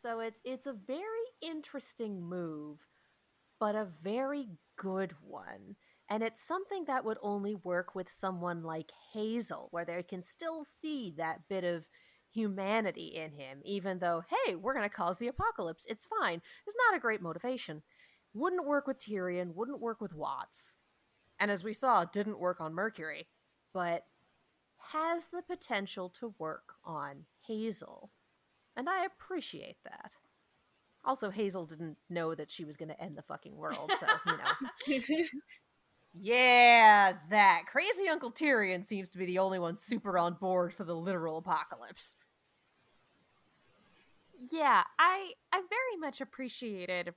So it's it's a very interesting move, but a very good one. And it's something that would only work with someone like Hazel, where they can still see that bit of humanity in him, even though, hey, we're going to cause the apocalypse. It's fine. It's not a great motivation. Wouldn't work with Tyrian, wouldn't work with Watts. And as we saw, didn't work on Mercury, but has the potential to work on Hazel. And I appreciate that. Also, Hazel didn't know that she was going to end the fucking world, so, you know. Yeah, that. Crazy Uncle Tyrian seems to be the only one super on board for the literal apocalypse. Yeah, I I very much appreciated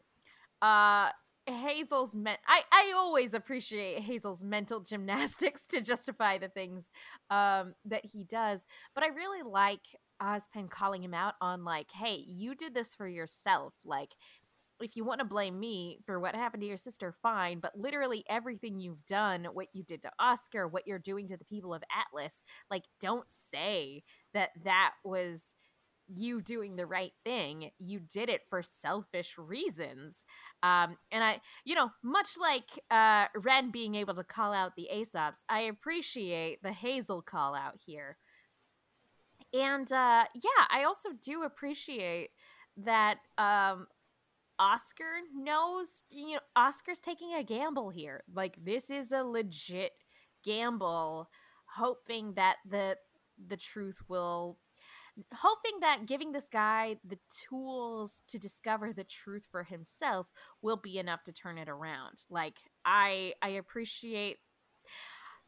uh Hazel's men I I always appreciate Hazel's mental gymnastics to justify the things um that he does, but I really like Ozpin calling him out on like, "Hey, you did this for yourself. Like if you want to blame me for what happened to your sister, fine. But literally everything you've done, what you did to Oscar, what you're doing to the people of Atlas, like, don't say that that was you doing the right thing. You did it for selfish reasons. Um, and I, you know, much like uh, Ren being able to call out the Ace Ops, I appreciate the Hazel call out here. And uh, yeah, I also do appreciate that um, Oscar knows, you know, Oscar's taking a gamble here. Like this is a legit gamble, hoping that the the truth will hoping that giving this guy the tools to discover the truth for himself will be enough to turn it around. Like I I appreciate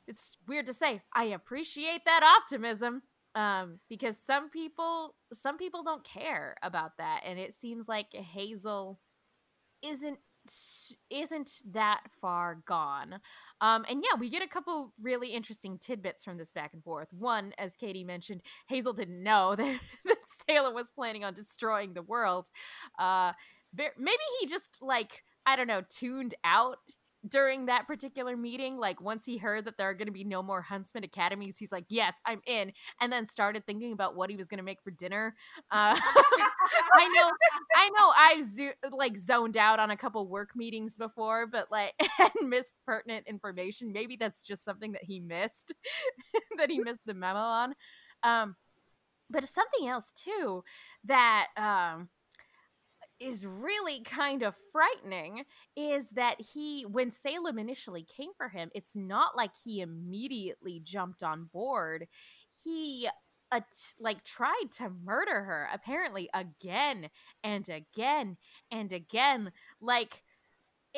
it's weird to say. I appreciate that optimism um because some people some people don't care about that and it seems like hazel isn't isn't that far gone. Um and yeah we get a couple really interesting tidbits from this back and forth. One as katie mentioned hazel didn't know that, that salem was planning on destroying the world. Uh maybe he just like i don't know tuned out during that particular meeting, like once he heard that there are going to be no more Huntsman Academies, he's like, "Yes, I'm in," and then started thinking about what he was going to make for dinner. Uh, I know, I know, I've zo- like zoned out on a couple work meetings before, but like and missed pertinent information. Maybe that's just something that he missed, that he missed the memo on. Um, but something else too that um is really kind of frightening is that he when Salem initially came for him it's not like he immediately jumped on board. He uh, like tried to murder her apparently again and again and again. Like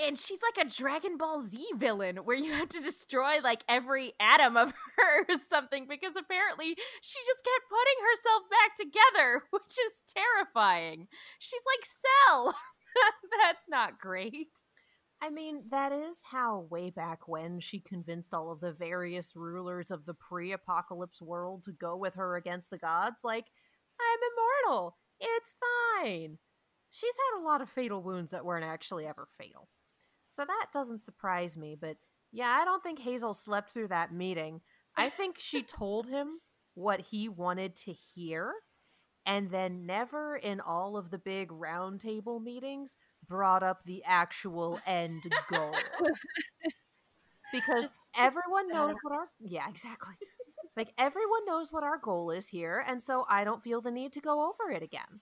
and she's like a Dragon Ball Z villain where you had to destroy like every atom of her or something because apparently she just kept putting herself back together, which is terrifying. She's like Cell. That's not great. I mean, that is how way back when she convinced all of the various rulers of the pre apocalypse world to go with her against the gods. Like, I'm immortal. It's fine. She's had a lot of fatal wounds that weren't actually ever fatal. So that doesn't surprise me, but yeah, I don't think Hazel slept through that meeting. I think she told him what he wanted to hear and then never in all of the big roundtable meetings brought up the actual end goal. because Just everyone knows what our Yeah, exactly. like everyone knows what our goal is here, and so I don't feel the need to go over it again.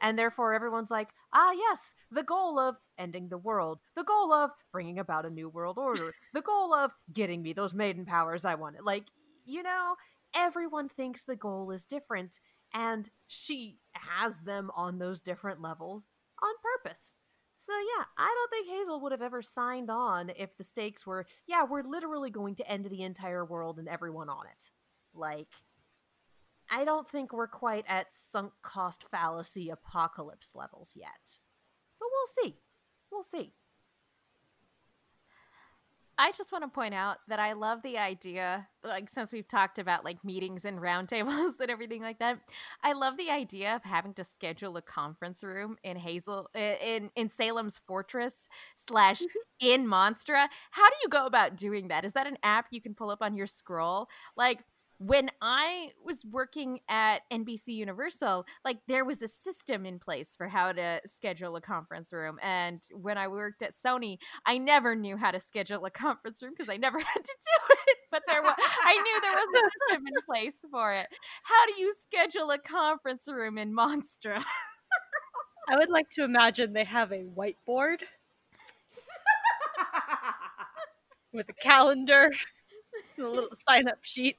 And therefore, everyone's like, ah, yes, the goal of ending the world, the goal of bringing about a new world order, the goal of getting me those maiden powers I wanted. Like, you know, everyone thinks the goal is different, and she has them on those different levels on purpose. So, yeah, I don't think Hazel would have ever signed on if the stakes were, yeah, we're literally going to end the entire world and everyone on it. Like, I don't think we're quite at sunk cost fallacy apocalypse levels yet. But we'll see. We'll see. I just want to point out that I love the idea, like since we've talked about like meetings and roundtables and everything like that. I love the idea of having to schedule a conference room in Hazel in in Salem's Fortress slash mm-hmm. in Monstra. How do you go about doing that? Is that an app you can pull up on your scroll? Like when I was working at NBC Universal, like there was a system in place for how to schedule a conference room. And when I worked at Sony, I never knew how to schedule a conference room because I never had to do it. But there was, I knew there was a system in place for it. How do you schedule a conference room in Monstra? I would like to imagine they have a whiteboard with a calendar, a little sign up sheet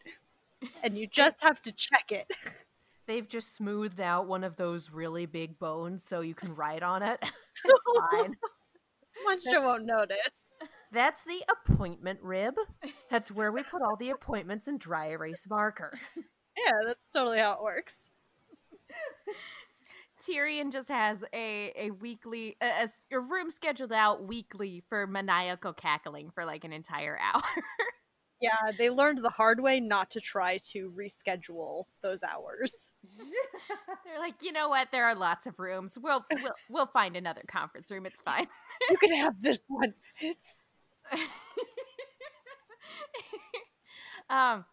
and you just have to check it. They've just smoothed out one of those really big bones so you can write on it. it's fine. Monster won't notice. That's the appointment rib. That's where we put all the appointments in dry erase marker. Yeah, that's totally how it works. Tyrian just has a a weekly a, a room scheduled out weekly for maniacal cackling for like an entire hour. Yeah, they learned the hard way not to try to reschedule those hours. They're like, you know what? There are lots of rooms. We'll we'll we'll find another conference room. It's fine. You can have this one. It's um,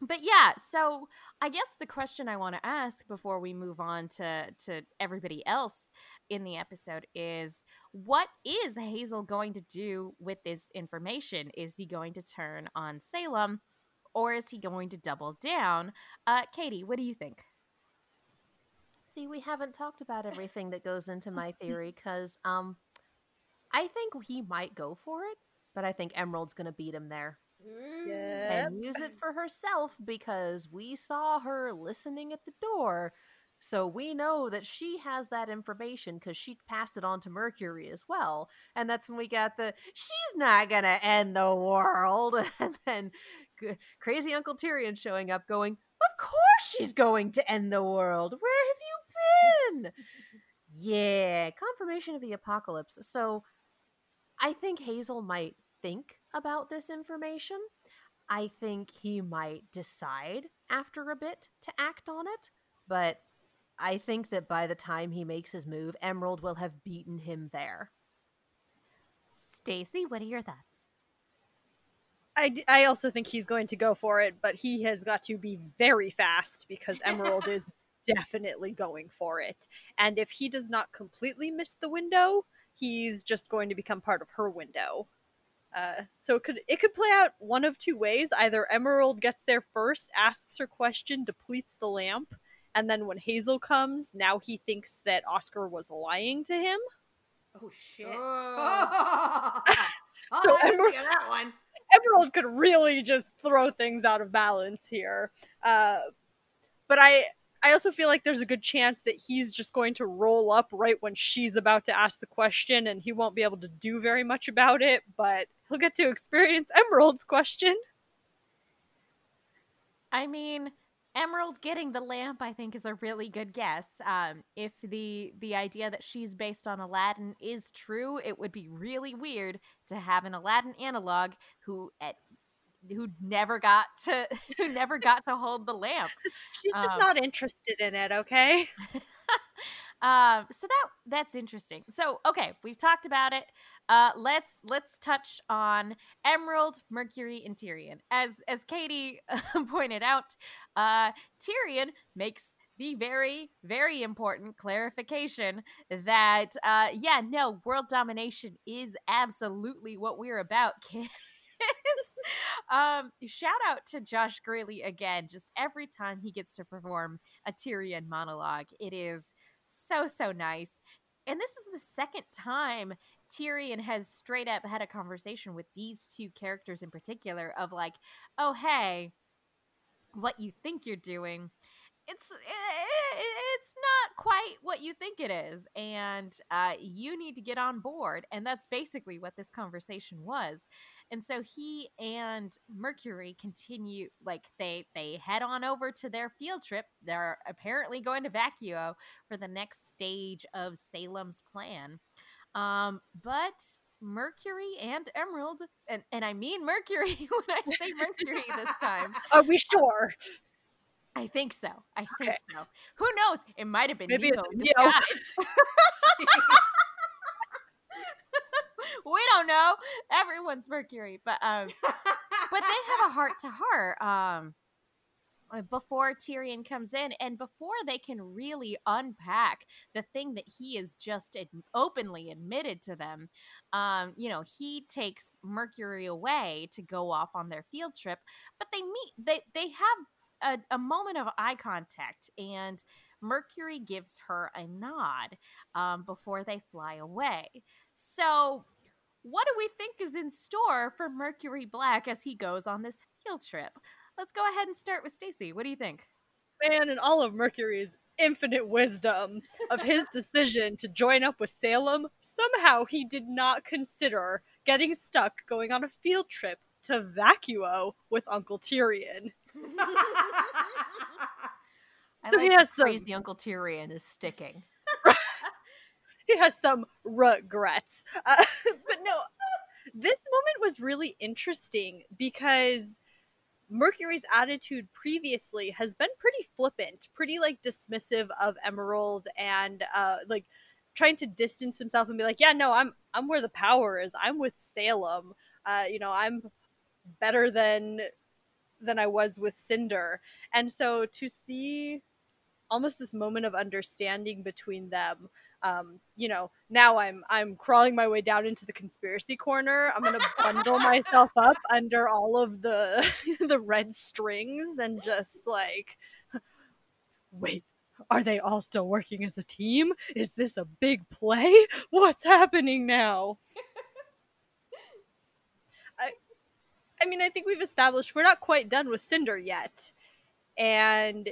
but yeah. So I guess the question I want to ask before we move on to to everybody else in the episode is what is Hazel going to do with this information? Is he going to turn on Salem or is he going to double down? Uh, Katie, what do you think? See, we haven't talked about everything that goes into my theory because um, I think he might go for it, but I think Emerald's going to beat him there yeah. and use it for herself because we saw her listening at the door. So we know that she has that information because she passed it on to Mercury as well. And that's when we got the she's not going to end the world. And then crazy Uncle Tyrian showing up going, Of course she's going to end the world. Where have you been? yeah, confirmation of the apocalypse. So I think Hazel might think about this information. I think he might decide after a bit to act on it, but I think that by the time he makes his move, Emerald will have beaten him there. Stacy, what are your thoughts? I, d- I also think he's going to go for it, but he has got to be very fast because Emerald is definitely going for it. And if he does not completely miss the window, he's just going to become part of her window. Uh, so it could it could play out one of two ways. Either Emerald gets there first, asks her question, depletes the lamp, and then when Hazel comes, now he thinks that Oscar was lying to him. Oh shit! Oh. So Emerald- that one. Emerald could really just throw things out of balance here. Uh, but I I also feel like there's a good chance that he's just going to roll up right when she's about to ask the question and he won't be able to do very much about it, but he'll get to experience Emerald's question. I mean, Emerald getting the lamp, I think, is a really good guess. Um, if the the idea that she's based on Aladdin is true, it would be really weird to have an Aladdin analog who at who never got to who never got to hold the lamp. She's just Um, not interested in it, okay? um, so that that's interesting. So okay, we've talked about it. Uh, let's let's touch on Emerald, Mercury, and Tyrian. As as Katie pointed out, uh, Tyrian makes the very very important clarification that uh, yeah, no, world domination is absolutely what we're about, kids. um, shout out to Josh Grelle again. Just every time he gets to perform a Tyrian monologue, it is so so nice. And this is the second time Tyrian has straight up had a conversation with these two characters in particular of like, "Oh, hey, what you think you're doing. It's i- it's not quite what you think it is and uh, you need to get on board and that's basically what this conversation was and so he and mercury continue like they they head on over to their field trip. They're apparently going to vacuo for the next stage of salem's plan um but mercury and emerald and and i mean mercury when i say mercury this time Are we sure? I think so. I think Okay. so. Who knows? It might have been Maybe Neo it's Neo. we don't know. Everyone's Mercury, but um, but they have a heart to heart. Um, before Tyrian comes in, and before they can really unpack the thing that he has just ad- openly admitted to them, um, you know, he takes Mercury away to go off on their field trip. But they meet. They they have a, a moment of eye contact, and Mercury gives her a nod um, before they fly away. So, what do we think is in store for Mercury Black as he goes on this field trip? Let's go ahead and start with Stacy. What do you think? Man, and all of Mercury's infinite wisdom of his decision to join up with Salem, somehow he did not consider getting stuck going on a field trip to Vacuo with Uncle Tyrian. I So like he has the some- Uncle Tyrian is sticking. he has some regrets. Uh, but no, this moment was really interesting because Mercury's attitude previously has been pretty flippant, pretty like dismissive of Emerald and uh like trying to distance himself and be like, "Yeah, no, I'm I'm where the power is. I'm with Salem. Uh, you know, I'm better than than I was with Cinder." And so to see almost this moment of understanding between them um, you know, now I'm I'm crawling my way down into the conspiracy corner. I'm gonna bundle myself up under all of the the red strings and just like, wait, are they all still working as a team? Is this a big play? What's happening now? I, I mean, I think we've established we're not quite done with Cinder yet, and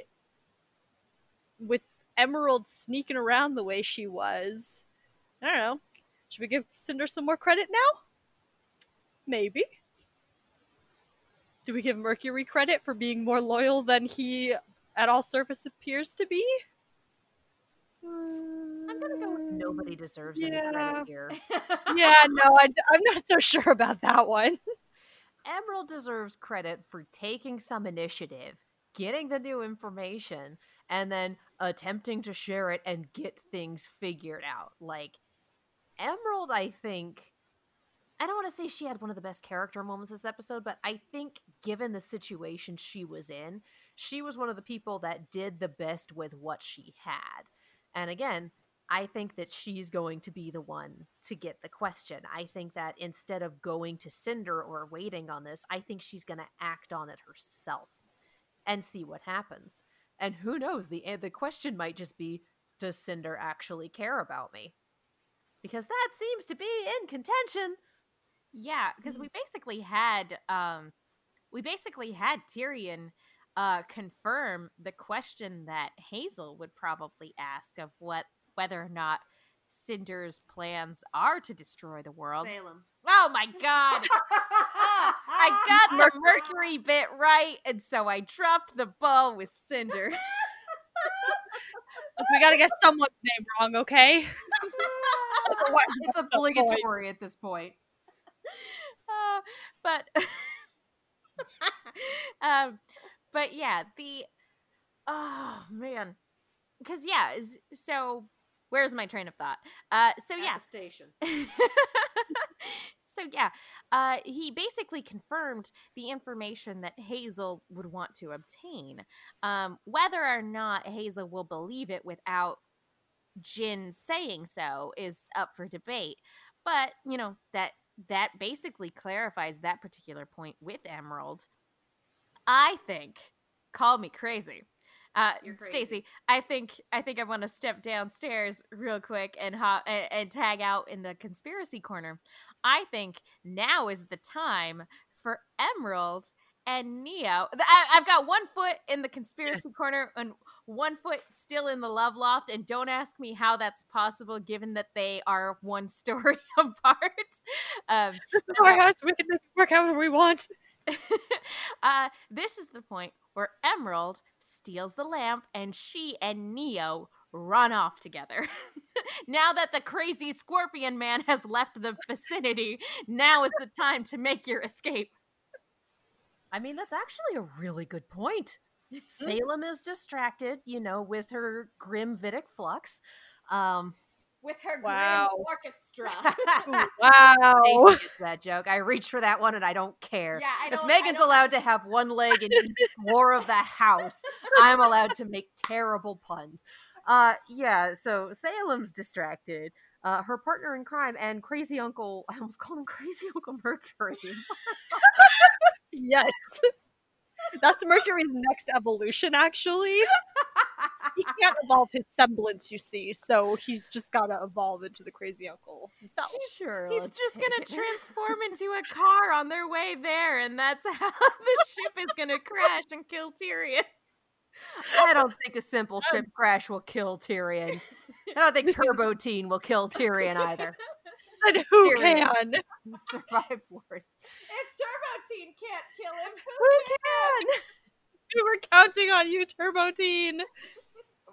with Emerald sneaking around the way she was. I don't know. Should we give Cinder some more credit now? Maybe. Do we give Mercury credit for being more loyal than he at all surface appears to be? I'm gonna go with mm, nobody deserves any credit here. Yeah, no, I, am not so sure about that one. Emerald deserves credit for taking some initiative, getting the new information, and then attempting to share it and get things figured out. Like, Emerald, I think. I don't want to say she had one of the best character moments this episode, but I think given the situation she was in, she was one of the people that did the best with what she had. And again, I think that she's going to be the one to get the question. I think that instead of going to Cinder or waiting on this, I think she's going to act on it herself and see what happens. And who knows, the the question might just be does Cinder actually care about me? Because that seems to be in contention. Yeah, because we basically had um we basically had Tyrian uh confirm the question that Hazel would probably ask of what whether or not Cinder's plans are to destroy the world. Salem. Oh my god. I got the Mercury bit right, and so I dropped the ball with Cinder. Look, we gotta get someone's name wrong, okay? It's what's the point? obligatory at this point. Uh, but um but yeah the oh man because yeah is- so where's my train of thought uh so At yeah station. So yeah uh he basically confirmed the information that hazel would want to obtain um whether or not hazel will believe it without Jinn saying so is up for debate. But you know that that basically clarifies that particular point with emerald. I think call me crazy uh stacy i think i think i want to step downstairs real quick and hop and, and tag out in the conspiracy corner i think now is the time for emerald and neo I, i've got one foot in the conspiracy corner and one foot still in the love loft and don't ask me how that's possible given that they are one story apart um our house. We can make it work however we want. uh, this is the point where Emerald steals the lamp and she and Neo run off together. now that the crazy scorpion man has left the vicinity, now is the time to make your escape. I mean, that's actually a really good point. Salem is distracted, you know, with her grim Vidic flux. Um, With her Wow. orchestra. Wow. Stacy that joke. I reach for that one and I don't care. yeah, I if don't- I Megan's don't- allowed to have one leg in each floor of the house, I'm allowed to make terrible puns. Uh, yeah. So Salem's distracted. Uh, her partner in crime and crazy uncle. I almost called him crazy Uncle Mercury. Yes. That's Mercury's next evolution, actually. He can't evolve his semblance, you see, so he's just gotta evolve into the crazy uncle himself. sure, He's just gonna it. transform into a car on their way there, and that's how the ship is gonna crash and kill Tyrian. I don't think a simple um, ship crash will kill Tyrian. I don't think Turbo Teen will kill Tyrian either. And who Period. can? Survive worse? If Turbo Teen can't kill him, Who can? We were counting on you, Turbo Teen.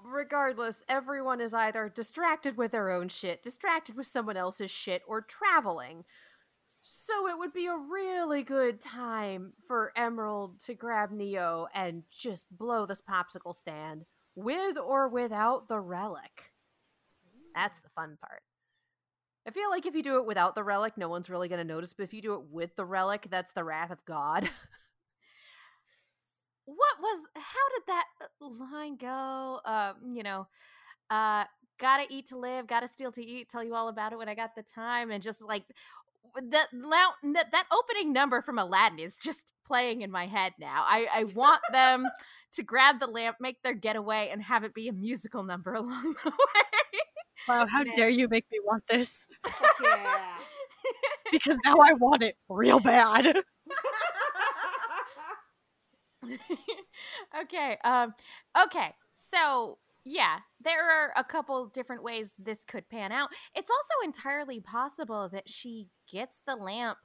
Regardless, everyone is either distracted with their own shit, distracted with someone else's shit, or traveling. So it would be a really good time for Emerald to grab Neo and just blow this popsicle stand with or without the relic. That's the fun part. I feel like if you do it without the relic, no one's really going to notice, but if you do it with the relic, that's the wrath of God. what was how did that uh, line go um you know uh gotta eat to live gotta steal to eat tell you all about it when i got the time and just like that that, that opening number from aladdin is just playing in my head now i i want them to grab the lamp make their getaway and have it be a musical number along the way Wow, how Man. dare you make me want this? yeah. Because now I want it real bad. okay. Um. Okay. So yeah, there are a couple different ways this could pan out. It's also entirely possible that she gets the lamp,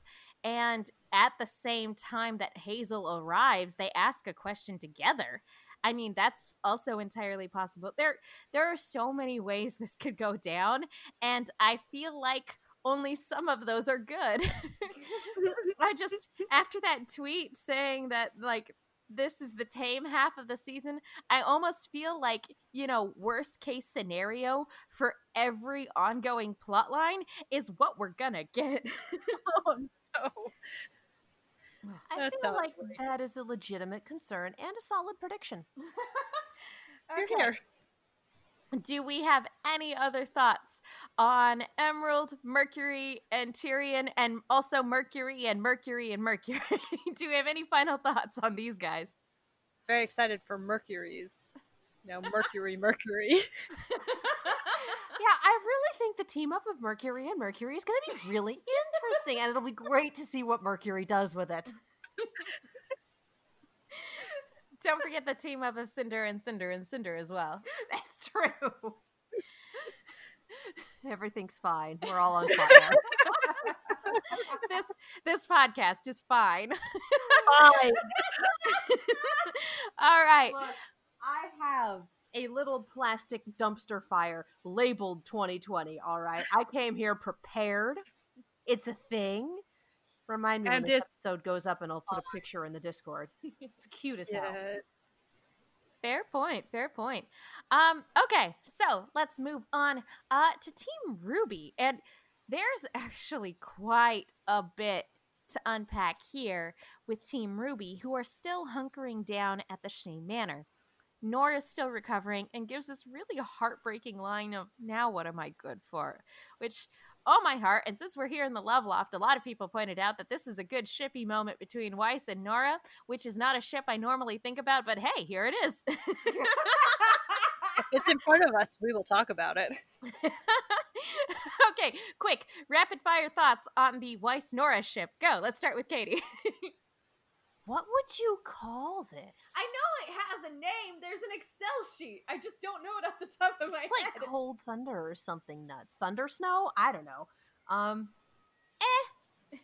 and at the same time that Hazel arrives, they ask a question together. I mean, that's also entirely possible. There, there are so many ways this could go down, and I feel like only some of those are good. I just after that tweet saying that like this is the tame half of the season, I almost feel like, you know, worst case scenario for every ongoing plot line is what we're gonna get. oh no. I That feel like great. that is a legitimate concern and a solid prediction. You're Okay. here. Do we have any other thoughts on Emerald, Mercury, and Tyrian, and also Mercury and Mercury and Mercury? Do we have any final thoughts on these guys? Very excited for Mercury's. No, Mercury, Mercury. Yeah, I really think the team up of Mercury and Mercury is going to be really interesting, and it'll be great to see what Mercury does with it. Don't forget the team up of Cinder and Cinder and Cinder as well. That's true. Everything's fine. We're all on fire. this this podcast is fine. Fine. All right. Look, I have a little plastic dumpster fire labeled 2020. All right, I came here prepared. It's a thing. Remind me And when this it's- episode goes up, and I'll put a picture in the Discord. It's cute as hell. Fair point. Fair point. Um, okay, so let's move on uh, to Team Ruby, and there's actually quite a bit to unpack here with Team Ruby, who are still hunkering down at the Schnee Manor. Nora's still recovering and gives this really heartbreaking line of "Now what am I good for?" Which, oh my heart! And since we're here in the Love Loft, a lot of people pointed out that this is a good shippy moment between Weiss and Nora, which is not a ship I normally think about, but hey, here it is. It's in front of us, we will talk about it. okay, quick, rapid fire thoughts on the Weiss Nora ship. Go. Let's start with Katie. What would you call this? I know it has a name. There's an Excel sheet. I just don't know it off the top of my head. it's like cold thunder or something nuts. Thunder snow? I don't know. Um, eh.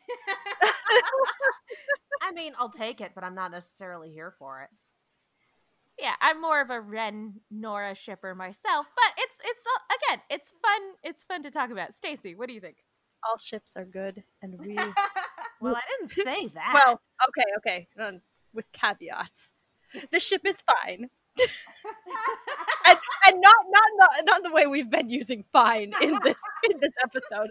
I mean, I'll take it, but I'm not necessarily here for it. yeah, I'm more of a Ren Nora shipper myself, but it's it's uh, again, it's fun. It's fun to talk about. Stacy, what do you think? All ships are good, and we. Well, I didn't say that. well, okay, okay, um, with caveats. The ship is fine, and, and not not not not the way we've been using "fine" in this in this episode.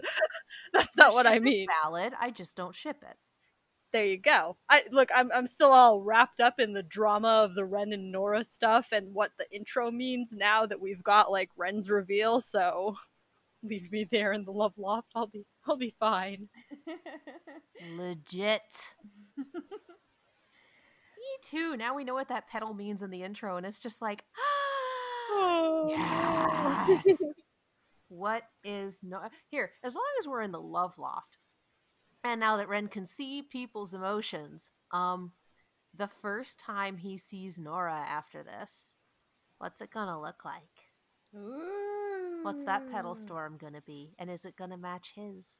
That's The not what I mean. Valid. I just don't ship it. There you go. I look. I'm I'm still all wrapped up in the drama of the Ren and Nora stuff and what the intro means now that we've got like Ren's reveal. So leave me there in the love loft. I'll be I'll be fine. Legit. Me too. Now we know what that petal means in the intro, and it's just like, Oh, yes. what is no here? As long as we're in the love loft, and now that Ren can see people's emotions, um, the first time he sees Nora after this, what's it gonna look like? What's that petal storm gonna be? And is it gonna match his?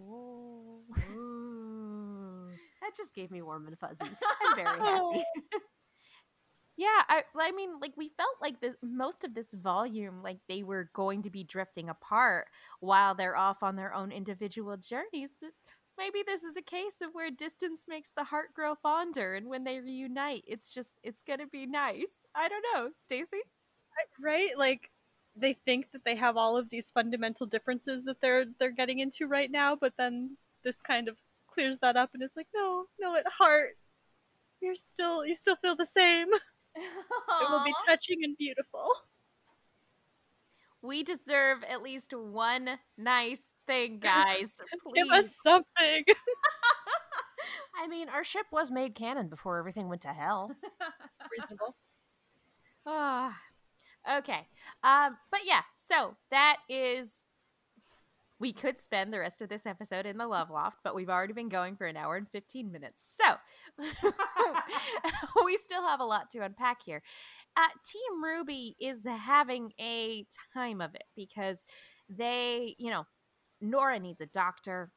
Ooh. That just gave me warm and fuzzies. I'm very happy. Yeah, I, I mean, like we felt like this most of this volume, like they were going to be drifting apart while they're off on their own individual journeys. But maybe this is a case of where distance makes the heart grow fonder, and when they reunite, it's just it's gonna be nice. I don't know, Stacy. Right? Like they think that they have all of these fundamental differences that they're they're getting into right now, but then this kind of clears that up, and it's like, no, no, at heart, you're still you still feel the same. It will be touching and beautiful. we deserve at least one nice thing, guys. Please. Give us something. I mean, our ship was made canon before everything went to hell. Reasonable. Ah, okay. Um, but yeah, so that is. We could spend the rest of this episode in the Love Loft, but we've already been going for an hour and 15 minutes. So we still have a lot to unpack here. Uh, Team Ruby is having a time of it because they, you know, Nora needs a doctor.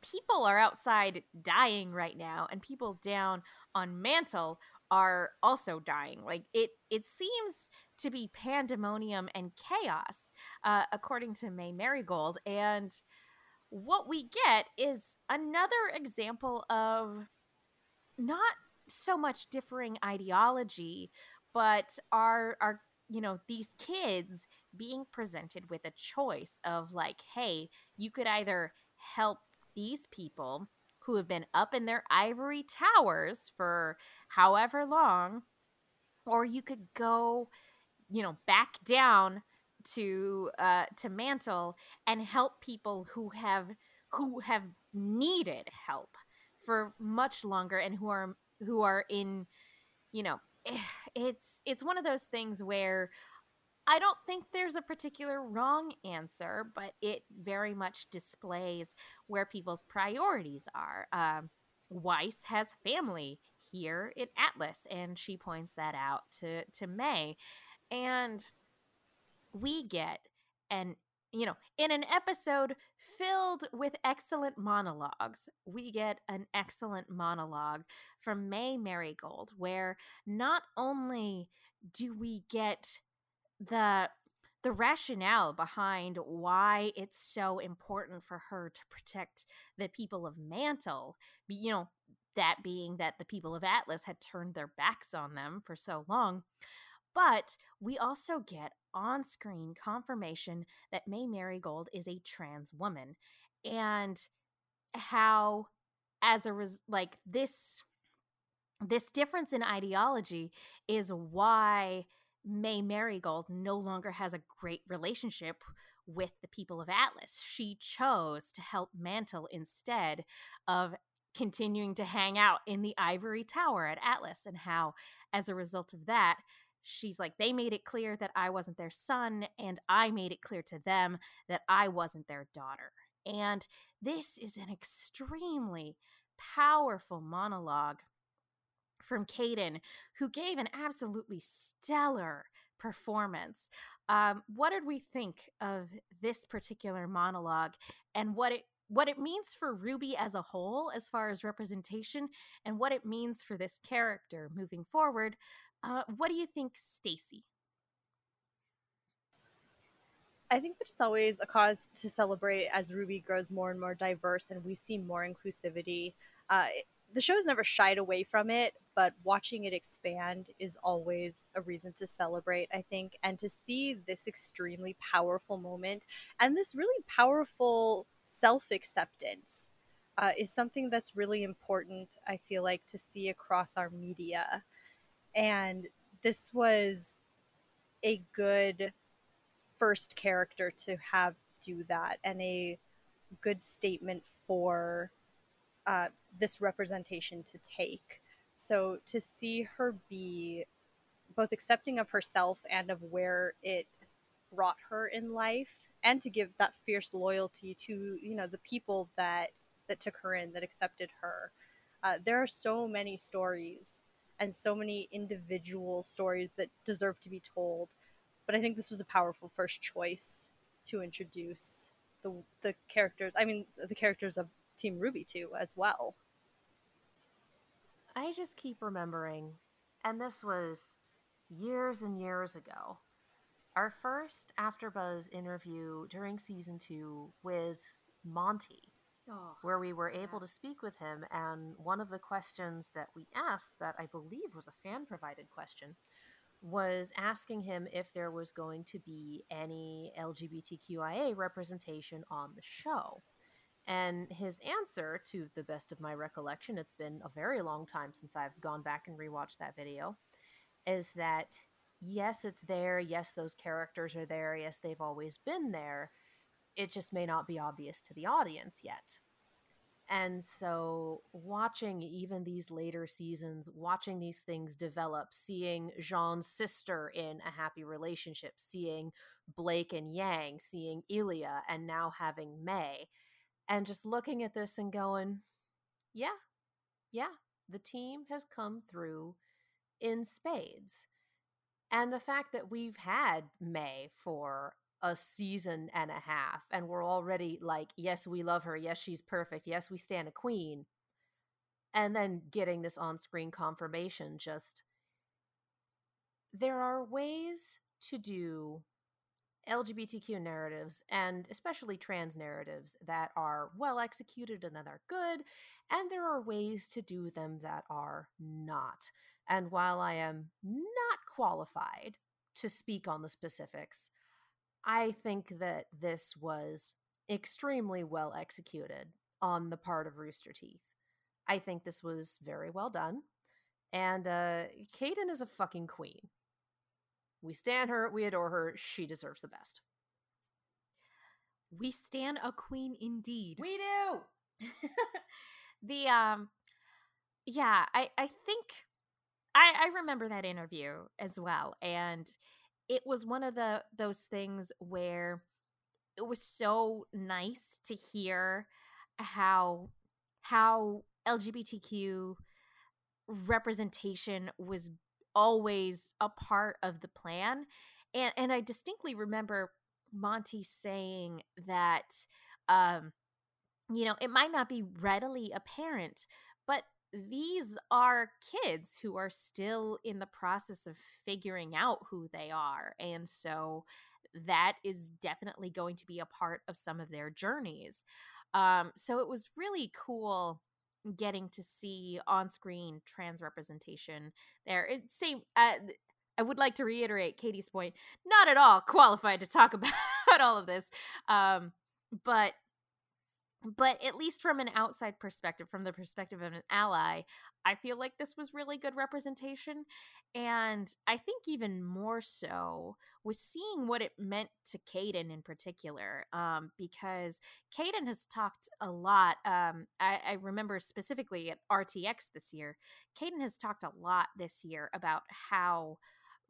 People are outside dying right now, and people down on Mantle are also dying. Like it, it seems to be pandemonium and chaos, uh, according to May Marigold. And what we get is another example of not so much differing ideology, but our our you know these kids being presented with a choice of like, hey, you could either help these people who have been up in their ivory towers for however long, or you could go, you know, back down to uh to Mantle and help people who have who have needed help for much longer and who are who are in you know it's it's one of those things where I don't think there's a particular wrong answer, but it very much displays where people's priorities are. Um, Weiss has family here in Atlas, and she points that out to to May, and we get an you know in an episode filled with excellent monologues we get an excellent monologue from may marigold where not only do we get the the rationale behind why it's so important for her to protect the people of mantle you know that being that the people of atlas had turned their backs on them for so long but we also get on screen confirmation that May Marigold is a trans woman and how as a res- like this this difference in ideology is why May Marigold no longer has a great relationship with the people of Atlas. She chose to help Mantle instead of continuing to hang out in the ivory tower at Atlas and how as a result of that she's like they made it clear that I wasn't their son and I made it clear to them that I wasn't their daughter. And this is an extremely powerful monologue from Kdin, who gave an absolutely stellar performance. Um, what did we think of this particular monologue and what it what it means for RWBY as a whole as far as representation and what it means for this character moving forward? Uh, what do you think, Stacy? I think that it's always a cause to celebrate as RWBY grows more and more diverse and we see more inclusivity. Uh, the show's never shied away from it, but watching it expand is always a reason to celebrate, I think. And to see this extremely powerful moment and this really powerful self acceptance uh, is something that's really important, I feel like, to see across our media. And this was a good first character to have do that and a good statement for uh, this representation to take. So to see her be both accepting of herself and of where it brought her in life and to give that fierce loyalty to you know the people that that took her in that accepted her uh, there are so many stories and so many individual stories that deserve to be told but i think this was a powerful first choice to introduce the the characters. I mean, the characters of Team Ruby too, as well. I just keep remembering, and this was years and years ago. Our first AfterBuzz interview during season two with Monty, Oh, where we were able to speak with him, and one of the questions that we asked, that I believe was a fan provided question, was asking him if there was going to be any LGBTQIA representation on the show. And his answer, to the best of my recollection, it's been a very long time since I've gone back and rewatched that video, is that yes, it's there. Yes, those characters are there. Yes, they've always been there. It just may not be obvious to the audience yet. And so, watching even these later seasons, watching these things develop, seeing Jaune's sister in a happy relationship, seeing Blake and Yang, seeing Ilia, and now having May, and just looking at this and going, yeah, yeah, the team has come through in spades. And the fact that we've had May for a season and a half and we're already like yes we love her. Yes she's perfect. Yes we stand a queen. And then getting this on-screen confirmation just there are ways to do lgbtq narratives and especially trans narratives that are well executed and that are good and there are ways to do them that are not. And while i am not qualified to speak on the specifics I think that this was extremely well executed on the part of Rooster Teeth. I think this was very well done. And uh Kdin is a fucking queen. We stand her, we adore her, she deserves the best. we stand a queen indeed. We do. the um yeah i i think i i remember that interview as well and it was one of the those things where it was so nice to hear how how lgbtq representation was always a part of the plan and and i distinctly remember monty saying that um you know, it might not be readily apparent, but these are kids who are still in the process of figuring out who they are. And so that is definitely going to be a part of some of their journeys. Um, so it was really cool getting to see on-screen trans representation there. It same uh, I would like to reiterate Katie's point, not at all qualified to talk about all of this. Um, but but at least from an outside perspective from the perspective of an ally i feel like this was really good representation and i think even more so was seeing what it meant to Kdin in particular um, because Kdin has talked a lot um, I, I remember specifically at rtx this year Kdin has talked a lot this year about how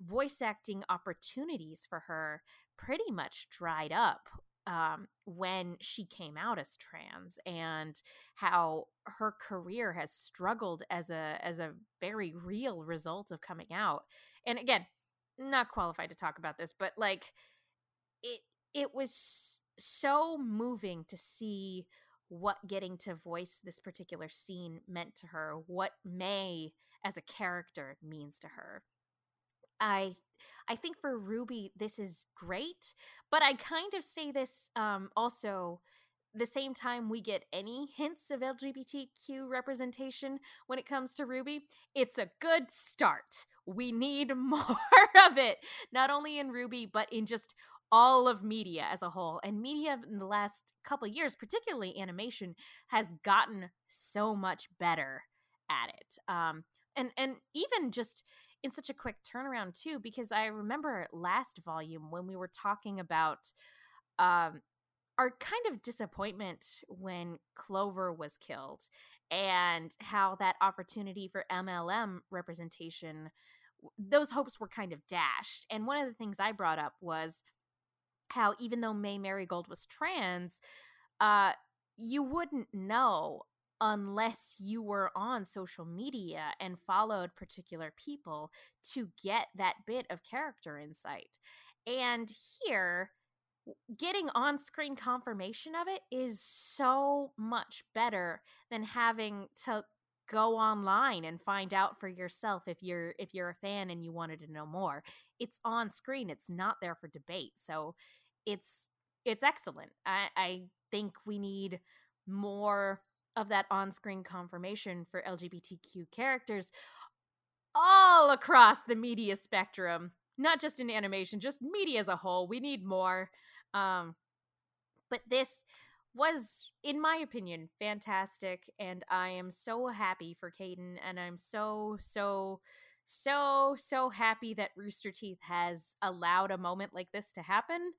voice acting opportunities for her pretty much dried up um, when she came out as trans and how her career has struggled as a as a very real result of coming out. And again, not qualified to talk about this, but like it it was so moving to see what getting to voice this particular scene meant to her, what May as a character means to her. I I think for RWBY, this is great, but I kind of say this um also the same time we get any hints of LGBTQ representation when it comes to RWBY, it's a good start. We need more of it, not only in RWBY, but in just all of media as a whole. And media in the last couple years, particularly animation, has gotten so much better at it. Um, and and even just in such a quick turnaround too because i remember last volume when we were talking about um our kind of disappointment when clover was killed and how that opportunity for mlm representation those hopes were kind of dashed. And one of the things i brought up was how even though may marigold was trans uh you wouldn't know unless you were on social media and followed particular people to get that bit of character insight. And here getting on-screen confirmation of it is so much better than having to go online and find out for yourself if you're if you're a fan and you wanted to know more it's on screen it's not there for debate so it's it's excellent i i think we need more of that on-screen confirmation for lgbtq characters all across the media spectrum not just in animation just media as a whole we need more um but this was, in my opinion, fantastic. And I am so happy for Kdin. And I'm so, so, so, so happy that Rooster Teeth has allowed a moment like this to happen.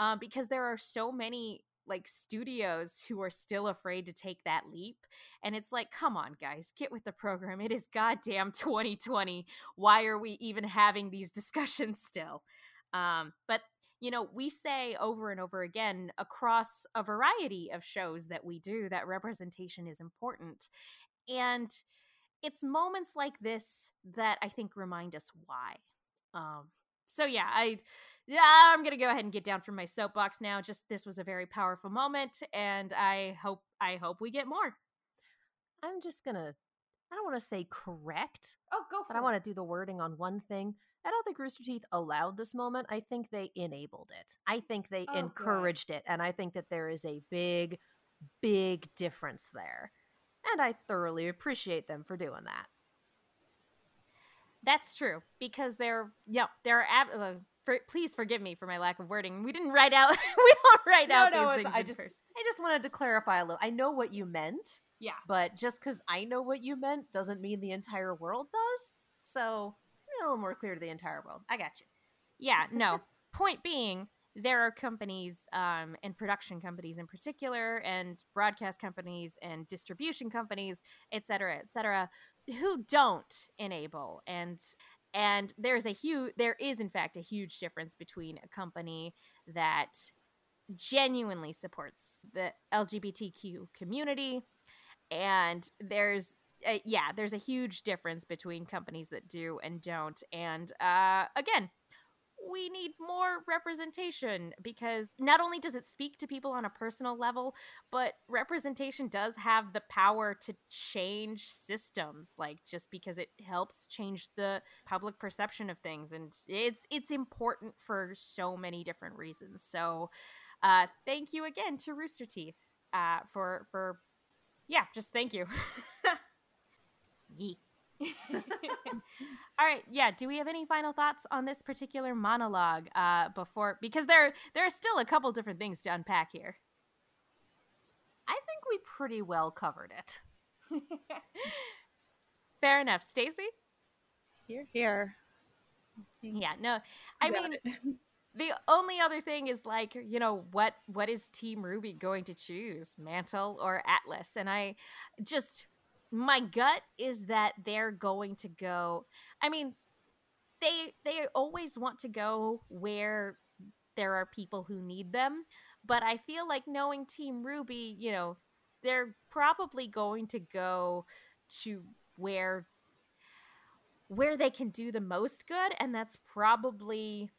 Um, because there are so many like studios who are still afraid to take that leap. And it's like, come on, guys, get with the program. It is goddamn 2020. Why are we even having these discussions still? Um, but you know, we say over and over again across a variety of shows that we do that representation is important. And it's moments like this that I think remind us why. Um, so yeah, I yeah, I'm gonna go ahead and get down from my soapbox now. Just this was a very powerful moment, and I hope I hope we get more. I'm just gonna I don't want to say correct. Oh, go but I want to do the wording on one thing. I don't think Rooster Teeth allowed this moment. I think they enabled it. I think they oh, encouraged good. it. And I think that there is a big, big difference there. And I thoroughly appreciate them for doing that. That's true because they're, yeah, they're, ab- uh, for, please forgive me for my lack of wording. We didn't write out, we don't write no, out no, these things. I just, I just wanted to clarify a little. I know what you meant. Yeah. But just because I know what you meant doesn't mean the entire world does. So a little more clear to the entire world. I got you. Yeah, no. Point being, there are companies um, and production companies in particular, and broadcast companies and distribution companies, et cetera, et cetera, who don't enable and and there's a huge there is in fact a huge difference between a company that genuinely supports the lgbtq community and there's uh, yeah, there's a huge difference between companies that do and don't. And uh, again, we need more representation because not only does it speak to people on a personal level, but representation does have the power to change systems like just because it helps change the public perception of things and it's it's important for so many different reasons. So, uh thank you again to Rooster Teeth uh for for yeah, just thank you. Yeet. All right, yeah. Do we have any final thoughts on this particular monologue uh, before? Because there there are still a couple different things to unpack here. I think we pretty well covered it. Fair enough, Stacy. Here, here. Yeah, no. I mean, the only other thing is like, you know, what what is Team ruby going to choose, Mantle or Atlas? And I just my gut is that they're going to go i mean they they always want to go where there are people who need them but i feel like knowing team Ruby, you know they're probably going to go to where where they can do the most good and that's probably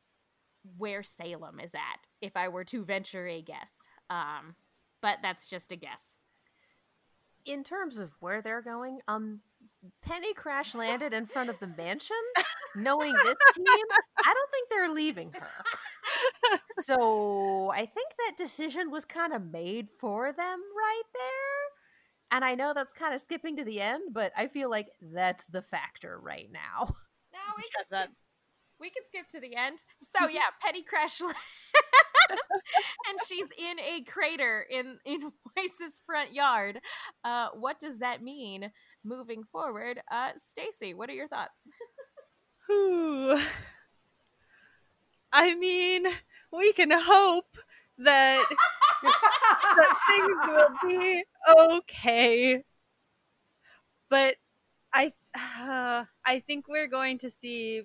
where salem is at if i were to venture a guess. Um but that's just a guess in terms of where they're going, um, Penny crash landed in front of the mansion. Knowing this team, I don't think they're leaving her. So I think that decision was kind of made for them right there. And I know that's kind of skipping to the end, but I feel like that's the factor right now. No, we can, that. We can skip to the end. So yeah, Penny crash and she's in a crater in in Weiss's front yard. Uh, what does that mean moving forward? Uh, Stacy, what are your thoughts? Who? I mean, we can hope that that things will be okay. But I uh, I think we're going to see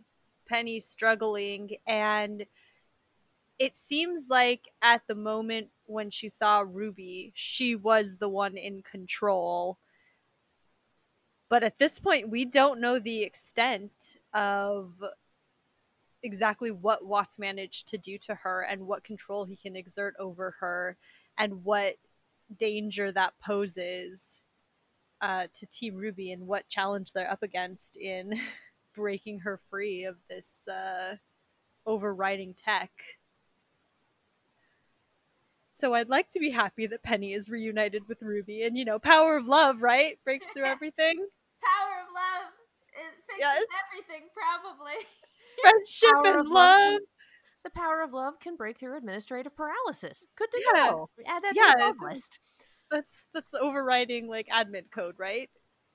Penny struggling and it seems like at the moment when she saw Ruby, she was the one in control. But at this point, we don't know the extent of exactly what Watts managed to do to her and what control he can exert over her and what danger that poses uh, to Team Ruby and what challenge they're up against in breaking her free of this uh, overriding tech. So I'd like to be happy that Penny is reunited with Ruby, and you know, power of love, right? Breaks through everything. Power of love. It fixes Yes. everything, probably. Friendship Power and of love. The power of love can break through administrative paralysis. Good to Yeah. know. Add that Yeah, to the love list. That's that's the overriding like admin code, right?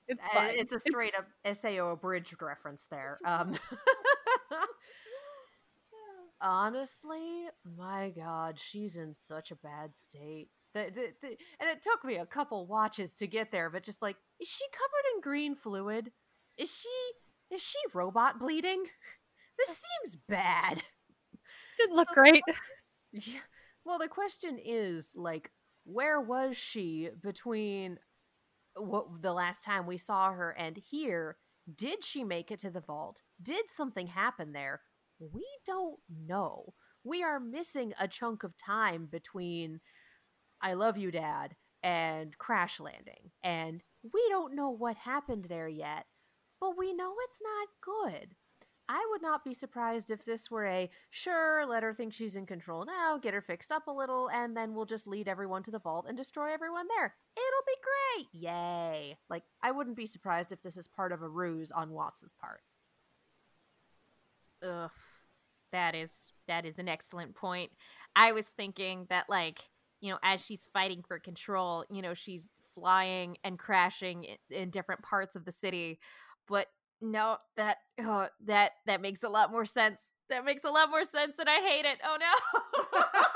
It's Uh, fine. it's a straight up SAO abridged reference there. Um, honestly, my God, she's in such a bad state. The, the, the, and it took me a couple watches to get there, but just like, is she covered in green fluid? Is she is she robot bleeding? This seems bad. didn't look so- great. Yeah. Well, the question is like, where was she between what the last time we saw her and here? Did she make it to the vault? Did something happen there? We don't know. We are missing a chunk of time between I love you, Dad, and crash landing. And we don't know what happened there yet, but we know it's not good. I would not be surprised if this were a sure, let her think she's in control now, get her fixed up a little, and then we'll just lead everyone to the vault and destroy everyone there. It'll be great. Yay. Like, I wouldn't be surprised if this is part of a ruse on Watts's part. Ugh. That is that is an excellent point. I was thinking that like, you know, as she's fighting for control, you know, she's flying and crashing in, different parts of the city. But no, that oh, that that makes a lot more sense. That makes a lot more sense and I hate it. Oh no.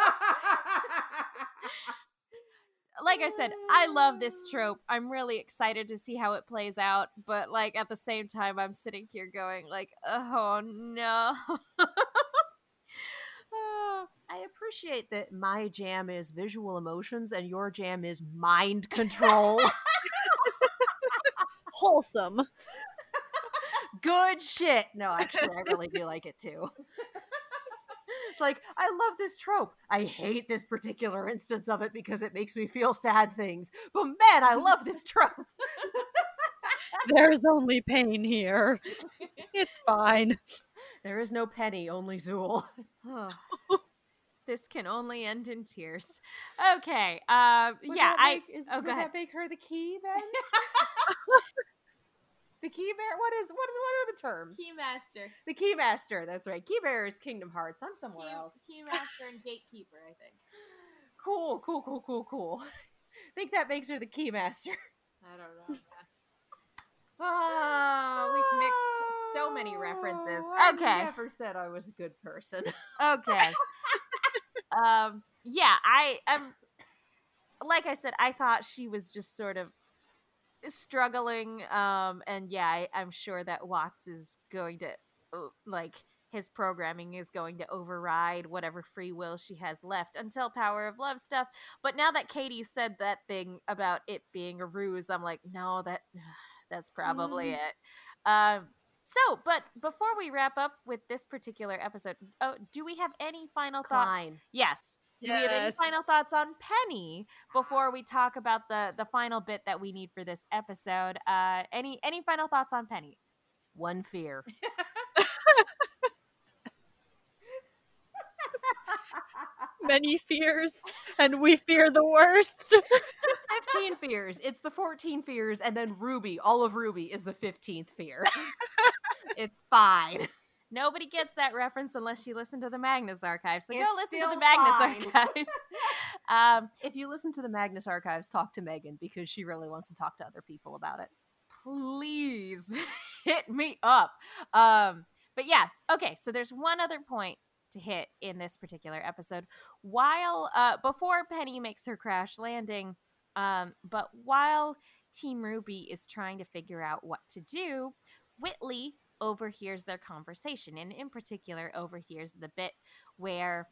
like I said, I love this trope. I'm really excited to see how it plays out, but like at the same time I'm sitting here going like, "Oh no." Uh, I appreciate that my jam is visual emotions and your jam is mind control. Wholesome. Good shit. No, actually, I really do like it too. It's like, I love this trope. I hate this particular instance of it because it makes me feel sad things. But man, I love this trope. There's only pain here. It's fine. There is no penny, only Zuul. Oh. this can only end in tears. Okay. Uh yeah, I is, oh, would go ahead. that make her the key then? the key bearer. What is what is what are the terms? Keymaster. The key master. That's right. Key bearer is Kingdom Hearts. I'm somewhere else. Keymaster and gatekeeper, I think. Cool, cool, cool, cool, cool. I think that makes her the key master. I don't know. Ah, we've mixed so many references. Oh, I Okay. never said I was a good person. Okay. um yeah, I am like I said, I thought she was just sort of struggling um and yeah, I, I'm sure that Watts is going to like his programming is going to override whatever free will she has left until Power of Love stuff. But now that Katie said that thing about it being a ruse, I'm like, no, that that's probably Mm. it. Um so, but before we wrap up with this particular episode, oh, do we have any final thoughts? Klein. Yes. Do we have any final thoughts on Penny before we talk about the the final bit that we need for this episode? Uh, any any final thoughts on Penny? One fear. Many fears, and we fear the worst. 15 fears. It's the 14 fears, and then RWBY, all of RWBY, is the 15th fear. it's fine. Nobody gets that reference unless you listen to the Magnus Archives. So go It's listen to the Magnus fine. Archives. um, If you listen to the Magnus Archives, talk to Megan because she really wants to talk to other people about it. please hit me up. Um, but yeah, okay. So there's one other point to hit in this particular episode. While uh, before Penny makes her crash landing, um, but while Team RWBY is trying to figure out what to do, Whitley overhears their conversation, and in particular, overhears the bit where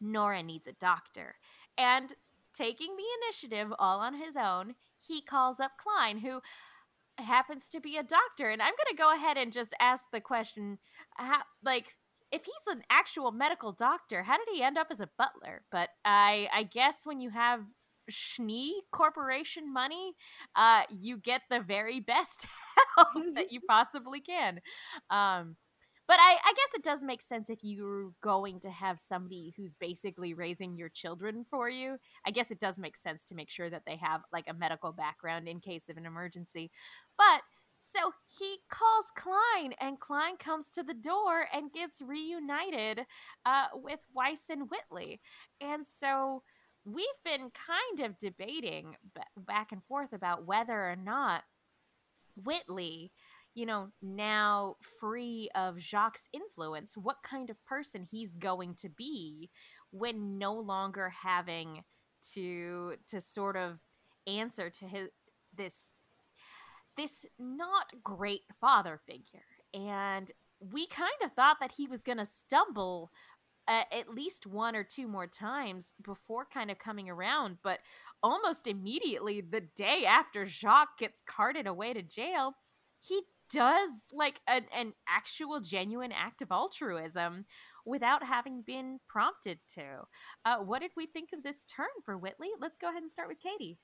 Nora needs a doctor. And taking the initiative all on his own, he calls up Klein, who happens to be a doctor. And I'm going to go ahead and just ask the question how, like, if he's an actual medical doctor, how did he end up as a butler? But I I guess when you have Schnee Corporation money, uh, you get the very best help that you possibly can. Um, but I, I guess it does make sense if you're going to have somebody who's basically raising your children for you. I guess it does make sense to make sure that they have like a medical background in case of an emergency. But so he calls Klein, and Klein comes to the door and gets reunited uh, with Weiss and Whitley. And so we've been kind of debating back and forth about whether or not Whitley, you know, now free of Jacques' influence, what kind of person he's going to be when no longer having to to sort of answer to his this this not great father figure. And we kind of thought that he was going to stumble uh, at least one or two more times before kind of coming around. But almost immediately, the day after Jacques gets carted away to jail, he does like an, an actual genuine act of altruism without having been prompted to. Uh, what did we think of this turn for Whitley? Let's go ahead and start with Katie.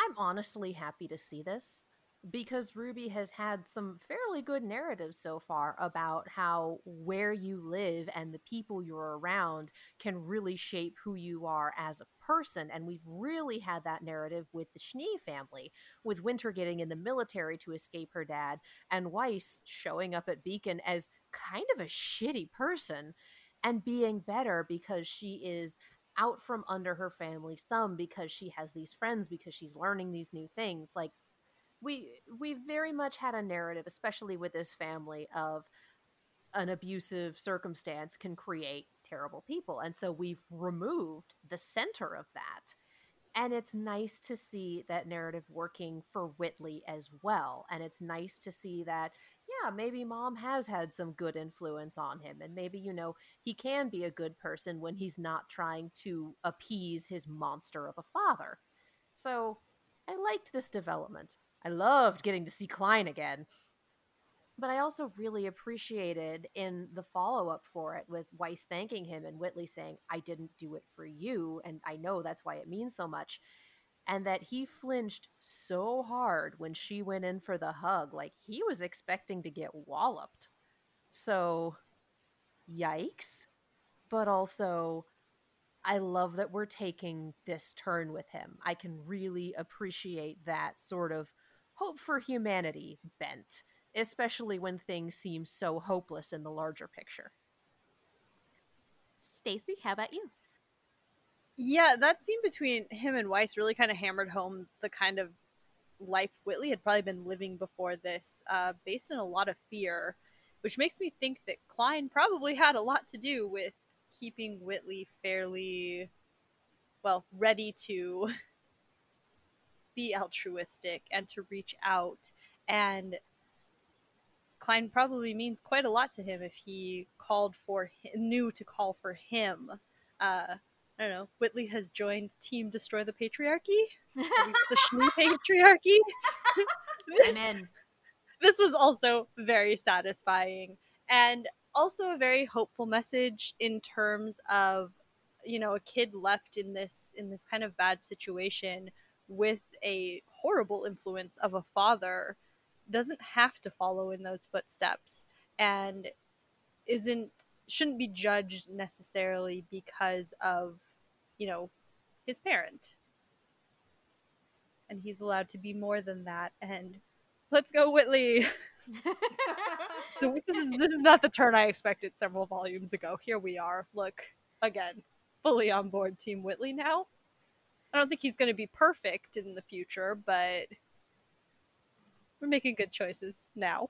I'm honestly happy to see this because RWBY has had some fairly good narratives so far about how where you live and the people you're around can really shape who you are as a person. And we've really had that narrative with the Schnee family, with Winter getting in the military to escape her dad, and Weiss showing up at Beacon as kind of a shitty person and being better because she is out from under her family's thumb because she has these friends because she's learning these new things like we we very much had a narrative especially with this family of an abusive circumstance can create terrible people and so we've removed the center of that and it's nice to see that narrative working for Whitley as well and it's nice to see that yeah, maybe mom has had some good influence on him. And maybe, you know, he can be a good person when he's not trying to appease his monster of a father. So I liked this development. I loved getting to see Klein again. But I also really appreciated in the follow up for it with Weiss thanking him and Whitley saying, I didn't do it for you. And I know that's why it means so much and that he flinched so hard when she went in for the hug like he was expecting to get walloped so yikes but also i love that we're taking this turn with him i can really appreciate that sort of hope for humanity bent especially when things seem so hopeless in the larger picture. Stacy how about you? Yeah, that scene between him and Weiss really kind of hammered home the kind of life Whitley had probably been living before this, uh, based on a lot of fear, which makes me think that Klein probably had a lot to do with keeping Whitley fairly, well, ready to be altruistic and to reach out. And Klein probably means quite a lot to him if he called for, knew to call for him. Uh, I don't know, Whitley has joined Team Destroy the Patriarchy. the Schnee Patriarchy. this, I'm in. This was also very satisfying and also a very hopeful message in terms of you know a kid left in this in this kind of bad situation with a horrible influence of a father doesn't have to follow in those footsteps and isn't shouldn't be judged necessarily because of you know, his parent. And he's allowed to be more than that. And let's go, Whitley. this, is, this is not the turn I expected several volumes ago. Here we are. Look, again, fully on board Team Whitley now. I don't think he's going to be perfect in the future, but we're making good choices now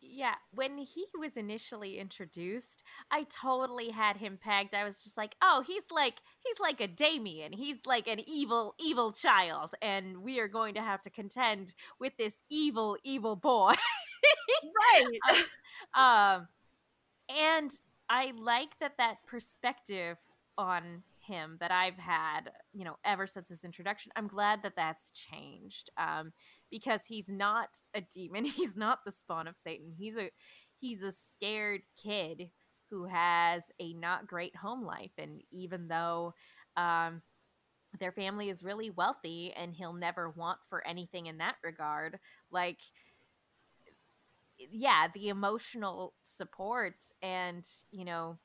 yeah, when he was initially introduced, I totally had him pegged. I was just like, "Oh, he's like he's like a Damien. He's like an evil evil child and we are going to have to contend with this evil evil boy." right. um, um and I like that that perspective on him that I've had, you know, ever since his introduction. I'm glad that that's changed um, because he's not a demon. He's not the spawn of Satan. He's a he's a scared kid who has a not great home life. And even though um, their family is really wealthy and he'll never want for anything in that regard, like, yeah, the emotional support and, you know,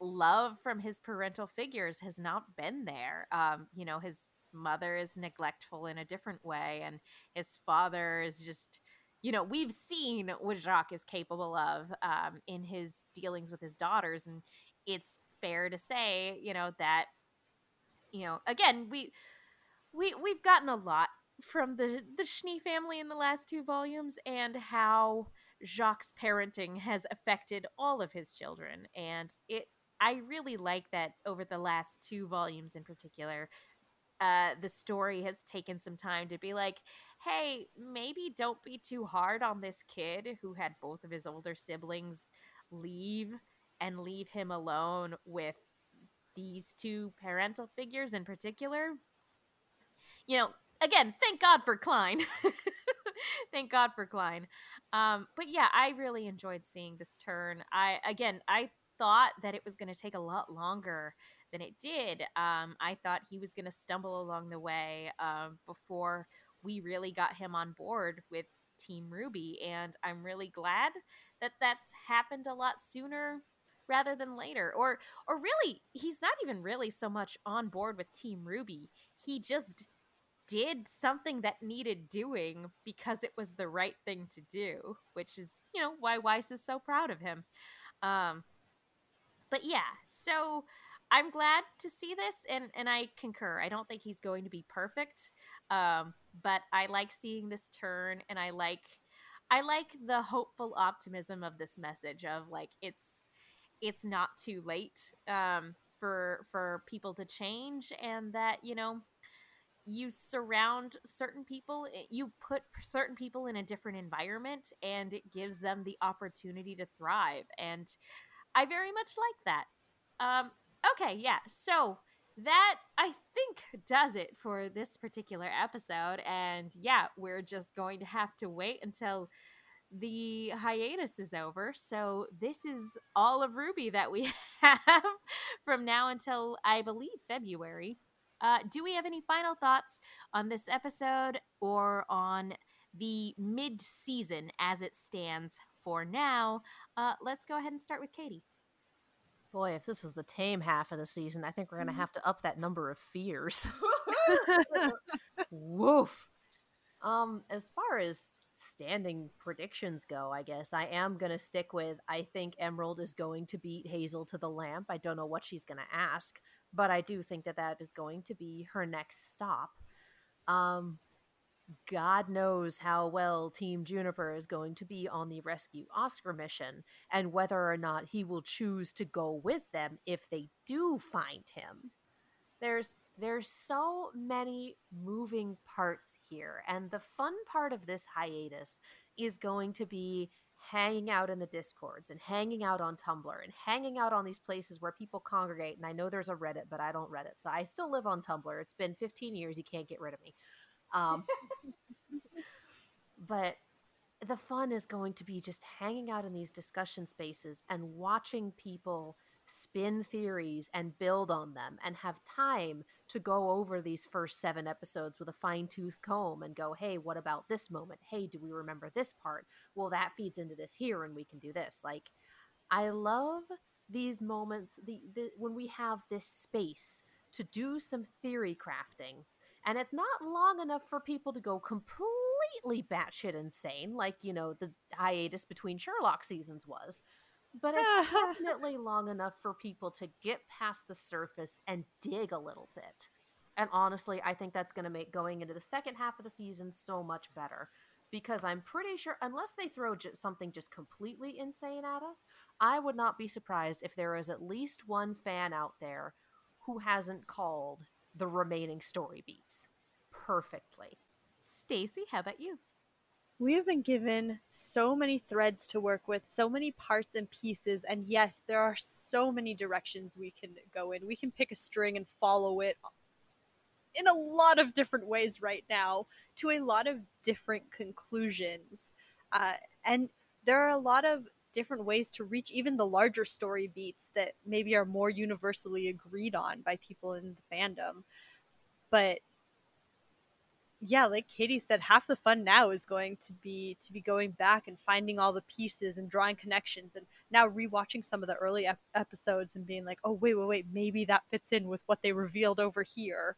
love from his parental figures has not been there. Um, you know, his mother is neglectful in a different way, and his father is just you know, we've seen what Jacques is capable of um, in his dealings with his daughters, and it's fair to say, you know, that you know, again, we we we've gotten a lot from the the Schnee family in the last two volumes, and how Jacques' parenting has affected all of his children, and it. I really like that over the last two volumes in particular, uh, the story has taken some time to be like, hey, maybe don't be too hard on this kid who had both of his older siblings leave and leave him alone with these two parental figures in particular. You know, again, thank God for Klein. thank God for Klein. Um, but yeah, I really enjoyed seeing this turn. I again, I thought that it was going to take a lot longer than it did. Um, I thought he was going to stumble along the way um, before we really got him on board with Team RWBY. And I'm really glad that that's happened a lot sooner rather than later. Or, or really, he's not even really so much on board with Team RWBY He just did something that needed doing because it was the right thing to do, which is, you know, why Weiss is so proud of him. Um, but yeah, so I'm glad to see this, and and I concur. I don't think he's going to be perfect, um, but I like seeing this turn, and I like I like the hopeful optimism of this message of like it's it's not too late um, for for people to change, and that you know you surround certain people eh, you put certain people in a different environment and it gives them the opportunity to thrive and i very much like that um okay yeah so that I think does it for this particular episode. And yeah, we're just going to have to wait until the hiatus is over. So this is all of RWBY that we have from now until I believe February. Uh, do we have any final thoughts on this episode or on the mid season as it stands for now? Uh, let's go ahead and start with Katie. Boy, if this was the tame half of the season, I think we're going to mm-hmm. have to up that number of fears. Woof. Um, as far as standing predictions go, I guess I am going to stick with I think Emerald is going to beat Hazel to the lamp. I don't know what she's going to ask, but I do think that that is going to be her next stop. Um, God knows how well Team JNPR is going to be on the rescue Oscar mission and whether or not he will choose to go with them if they do find him. There's there's so many moving parts here and the fun part of this hiatus is going to be hanging out in the discords and hanging out on Tumblr and hanging out on these places where people congregate and I know there's a Reddit but I don't Reddit. So I still live on Tumblr. It's been 15 years, you can't get rid of me. Um, but the fun is going to be just hanging out in these discussion spaces and watching people spin theories and build on them and have time to go over these first seven episodes with a fine tooth comb and go, hey, what about this moment? Hey, do we remember this part? Well, that feeds into this here and we can do this. Like, I love these moments the, the when we have this space to do some theory crafting and it's not long enough for people to go completely batshit insane, like you know the hiatus between Sherlock seasons was. But it's definitely long enough for people to get past the surface and dig a little bit. And honestly, I think that's going to make going into the second half of the season so much better because I'm pretty sure, unless they throw j- something just completely insane at us, I would not be surprised if there is at least one fan out there who hasn't called the remaining story beats perfectly. Stacy, how about you? We have been given so many threads to work with, so many parts and pieces, and yes, there are so many directions we can go in. We can pick a string and follow it in a lot of different ways right now to a lot of different conclusions. Uh, and there are a lot of different ways to reach even the larger story beats that maybe are more universally agreed on by people in the fandom. But yeah, like Katie said, half the fun now is going to be to be going back and finding all the pieces and drawing connections, and now rewatching some of the early ep- episodes and being like, oh wait, wait, wait, maybe that fits in with what they revealed over here.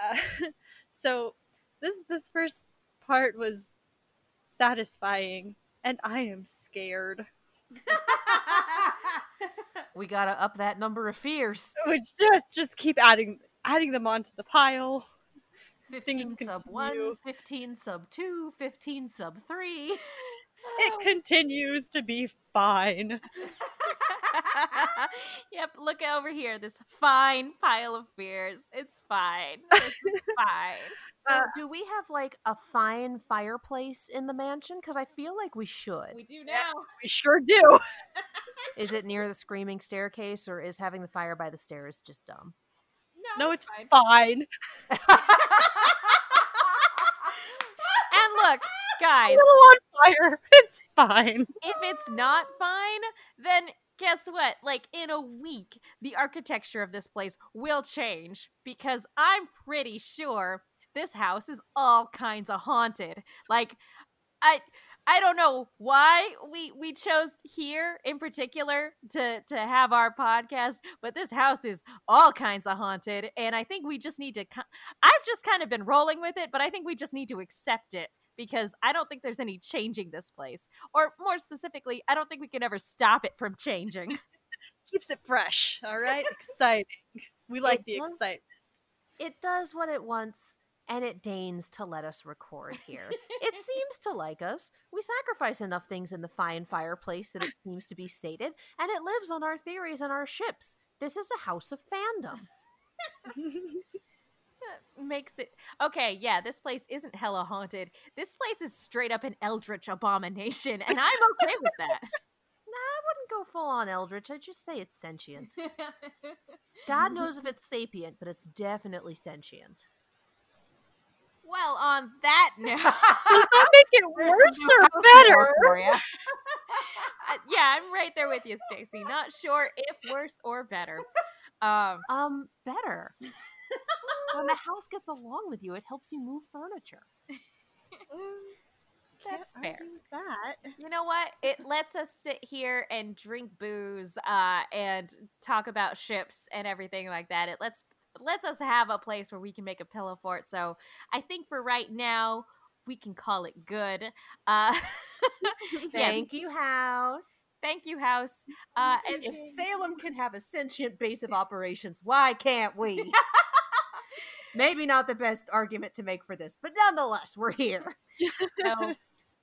Uh, so this this first part was satisfying, and I am scared. we gotta up that number of fears. We just just keep adding adding them onto the pile. 15 sub 1, 15 sub 2, 15 sub 3. It continues to be fine. yep, look over here. This fine pile of fears. It's fine. It's fine. So, uh, do we have like a fine fireplace in the mansion? Because I feel like we should. We do now. Yeah, we sure do. is it near the screaming staircase, or is having the fire by the stairs just dumb? No, no it's fine. fine. and look, guys. on fire. It's fine. If it's not fine, then guess what? Like in a week, the architecture of this place will change because I'm pretty sure this house is all kinds of haunted. Like I I don't know why we we chose here in particular to to have our podcast, but this house is all kinds of haunted, and I think we just need to. I've just kind of been rolling with it, but I think we just need to accept it because I don't think there's any changing this place, or more specifically, I don't think we can ever stop it from changing. Keeps it fresh. All right, exciting. We like it the does, excitement. It does what it wants and it deigns to let us record here. it seems to like us. We sacrifice enough things in the fine fireplace that it seems to be sated, and it lives on our theories and our ships. This is a house of fandom. makes it okay yeah this place isn't hella haunted this place is straight up an eldritch abomination and i'm okay with that nah i wouldn't go full on eldritch i'd just say it's sentient god knows if it's sapient but it's definitely sentient well, on that note, does that make it worse or better? uh, yeah, I'm right there with you, Stacy. Not sure if worse or better. Um, um, better. When the house gets along with you, it helps you move furniture. That's fair. That you know what? It lets us sit here and drink booze uh, and talk about ships and everything like that. It lets lets us have a place where we can make a pillow fort. So I think for right now, we can call it good. Uh, Thank yes. you, house. Thank you, House. Uh, and if Salem can have a sentient base of operations, why can't we? Maybe not the best argument to make for this, but nonetheless, we're here. so,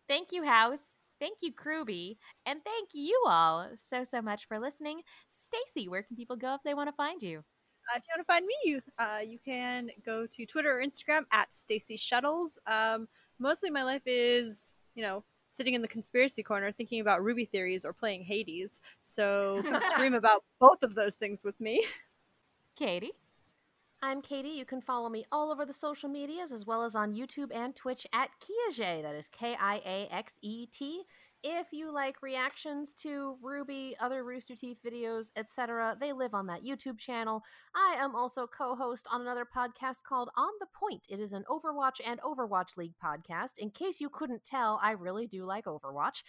thank you, House. Thank you, Kruby. And thank you all so, so much for listening. Stacy, where can people go if they want to find you? Uh, if you want to find me, you, uh, you can go to Twitter or Instagram at Stacy Shuttles. Um, mostly my life is, you know, sitting in the conspiracy corner thinking about RWBY theories or playing Hades. So scream about both of those things with me. Katie. I'm Katie. You can follow me all over the social medias as well as on YouTube and Twitch at Kiaxet. That is K I A X E T. If you like reactions to RWBY, other Rooster Teeth videos, etc., they live on that YouTube channel. I am also co host on another podcast called On the Point. It is an Overwatch and Overwatch League podcast. In case you couldn't tell, I really do like Overwatch.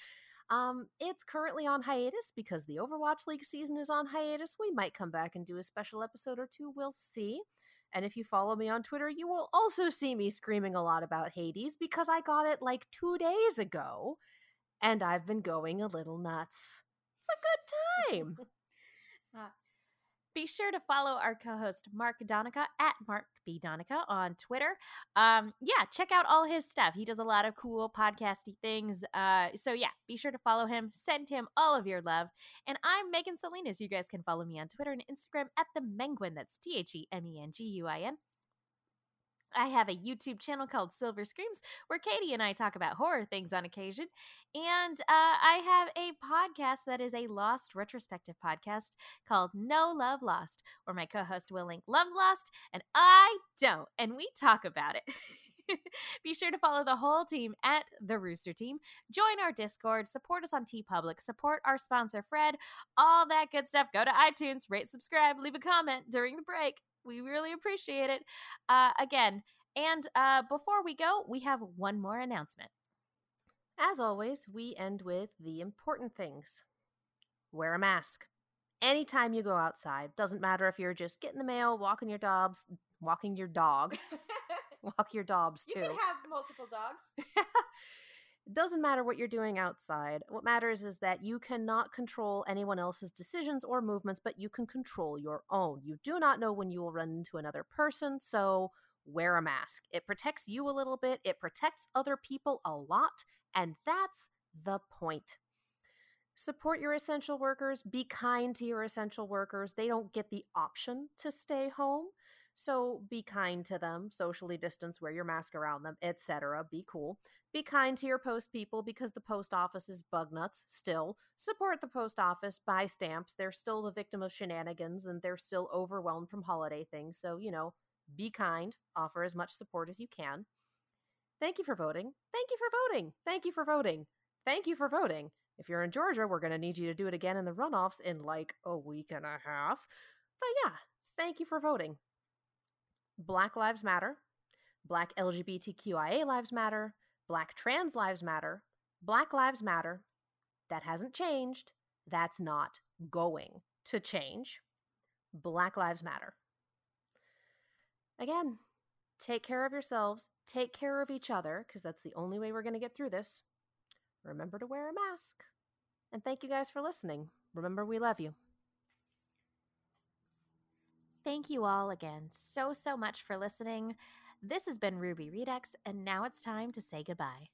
Um, it's currently on hiatus because the Overwatch League season is on hiatus. We might come back and do a special episode or two. We'll see. And if you follow me on Twitter, you will also see me screaming a lot about Hades because I got it like two days ago and I've been going a little nuts. It's a good time. uh, be sure to follow our co-host Mark Donica at Mark B Donica on Twitter. Um, yeah, check out all his stuff. He does a lot of cool podcasty things. Uh, so yeah, be sure to follow him. Send him all of your love. And I'm Megan Salinas. You guys can follow me on Twitter and Instagram at the Menguin. That's T H E M E N G U I N. I have a YouTube channel called Silver Screams where Katie and I talk about horror things on occasion. And uh, I have a podcast that is a lost retrospective podcast called No Love Lost, where my co host Will Link loves Lost and I don't. And we talk about it. Be sure to follow the whole team at the Rooster Team. Join our Discord, support us on TeePublic, support our sponsor Fred, all that good stuff. Go to iTunes, rate, subscribe, leave a comment during the break. We really appreciate it. Uh, again, and uh, before we go, we have one more announcement. As always, we end with the important things wear a mask. Anytime you go outside, doesn't matter if you're just getting the mail, walking your dogs, walking your dog, walk your dogs too. You can have multiple dogs. doesn't matter what you're doing outside. What matters is that you cannot control anyone else's decisions or movements, but you can control your own. You do not know when you will run into another person, so wear a mask. It protects you a little bit, it protects other people a lot, and that's the point. Support your essential workers, be kind to your essential workers. They don't get the option to stay home. So be kind to them, socially distance, wear your mask around them, etc. Be cool. Be kind to your post people because the post office is bug nuts still. Support the post office, buy stamps. They're still the victim of shenanigans and they're still overwhelmed from holiday things. So, you know, be kind, offer as much support as you can. Thank you for voting. Thank you for voting. Thank you for voting. Thank you for voting. If you're in Georgia, we're going to need you to do it again in the runoffs in like a week and a half. But yeah, thank you for voting. Black Lives Matter, Black LGBTQIA Lives Matter, Black Trans Lives Matter, Black Lives Matter. That hasn't changed. That's not going to change. Black Lives Matter. Again, take care of yourselves, take care of each other, because that's the only way we're going to get through this. Remember to wear a mask. And thank you guys for listening. Remember, we love you. Thank you all again so, so much for listening. This has been RWBY Redux, and now it's time to say goodbye.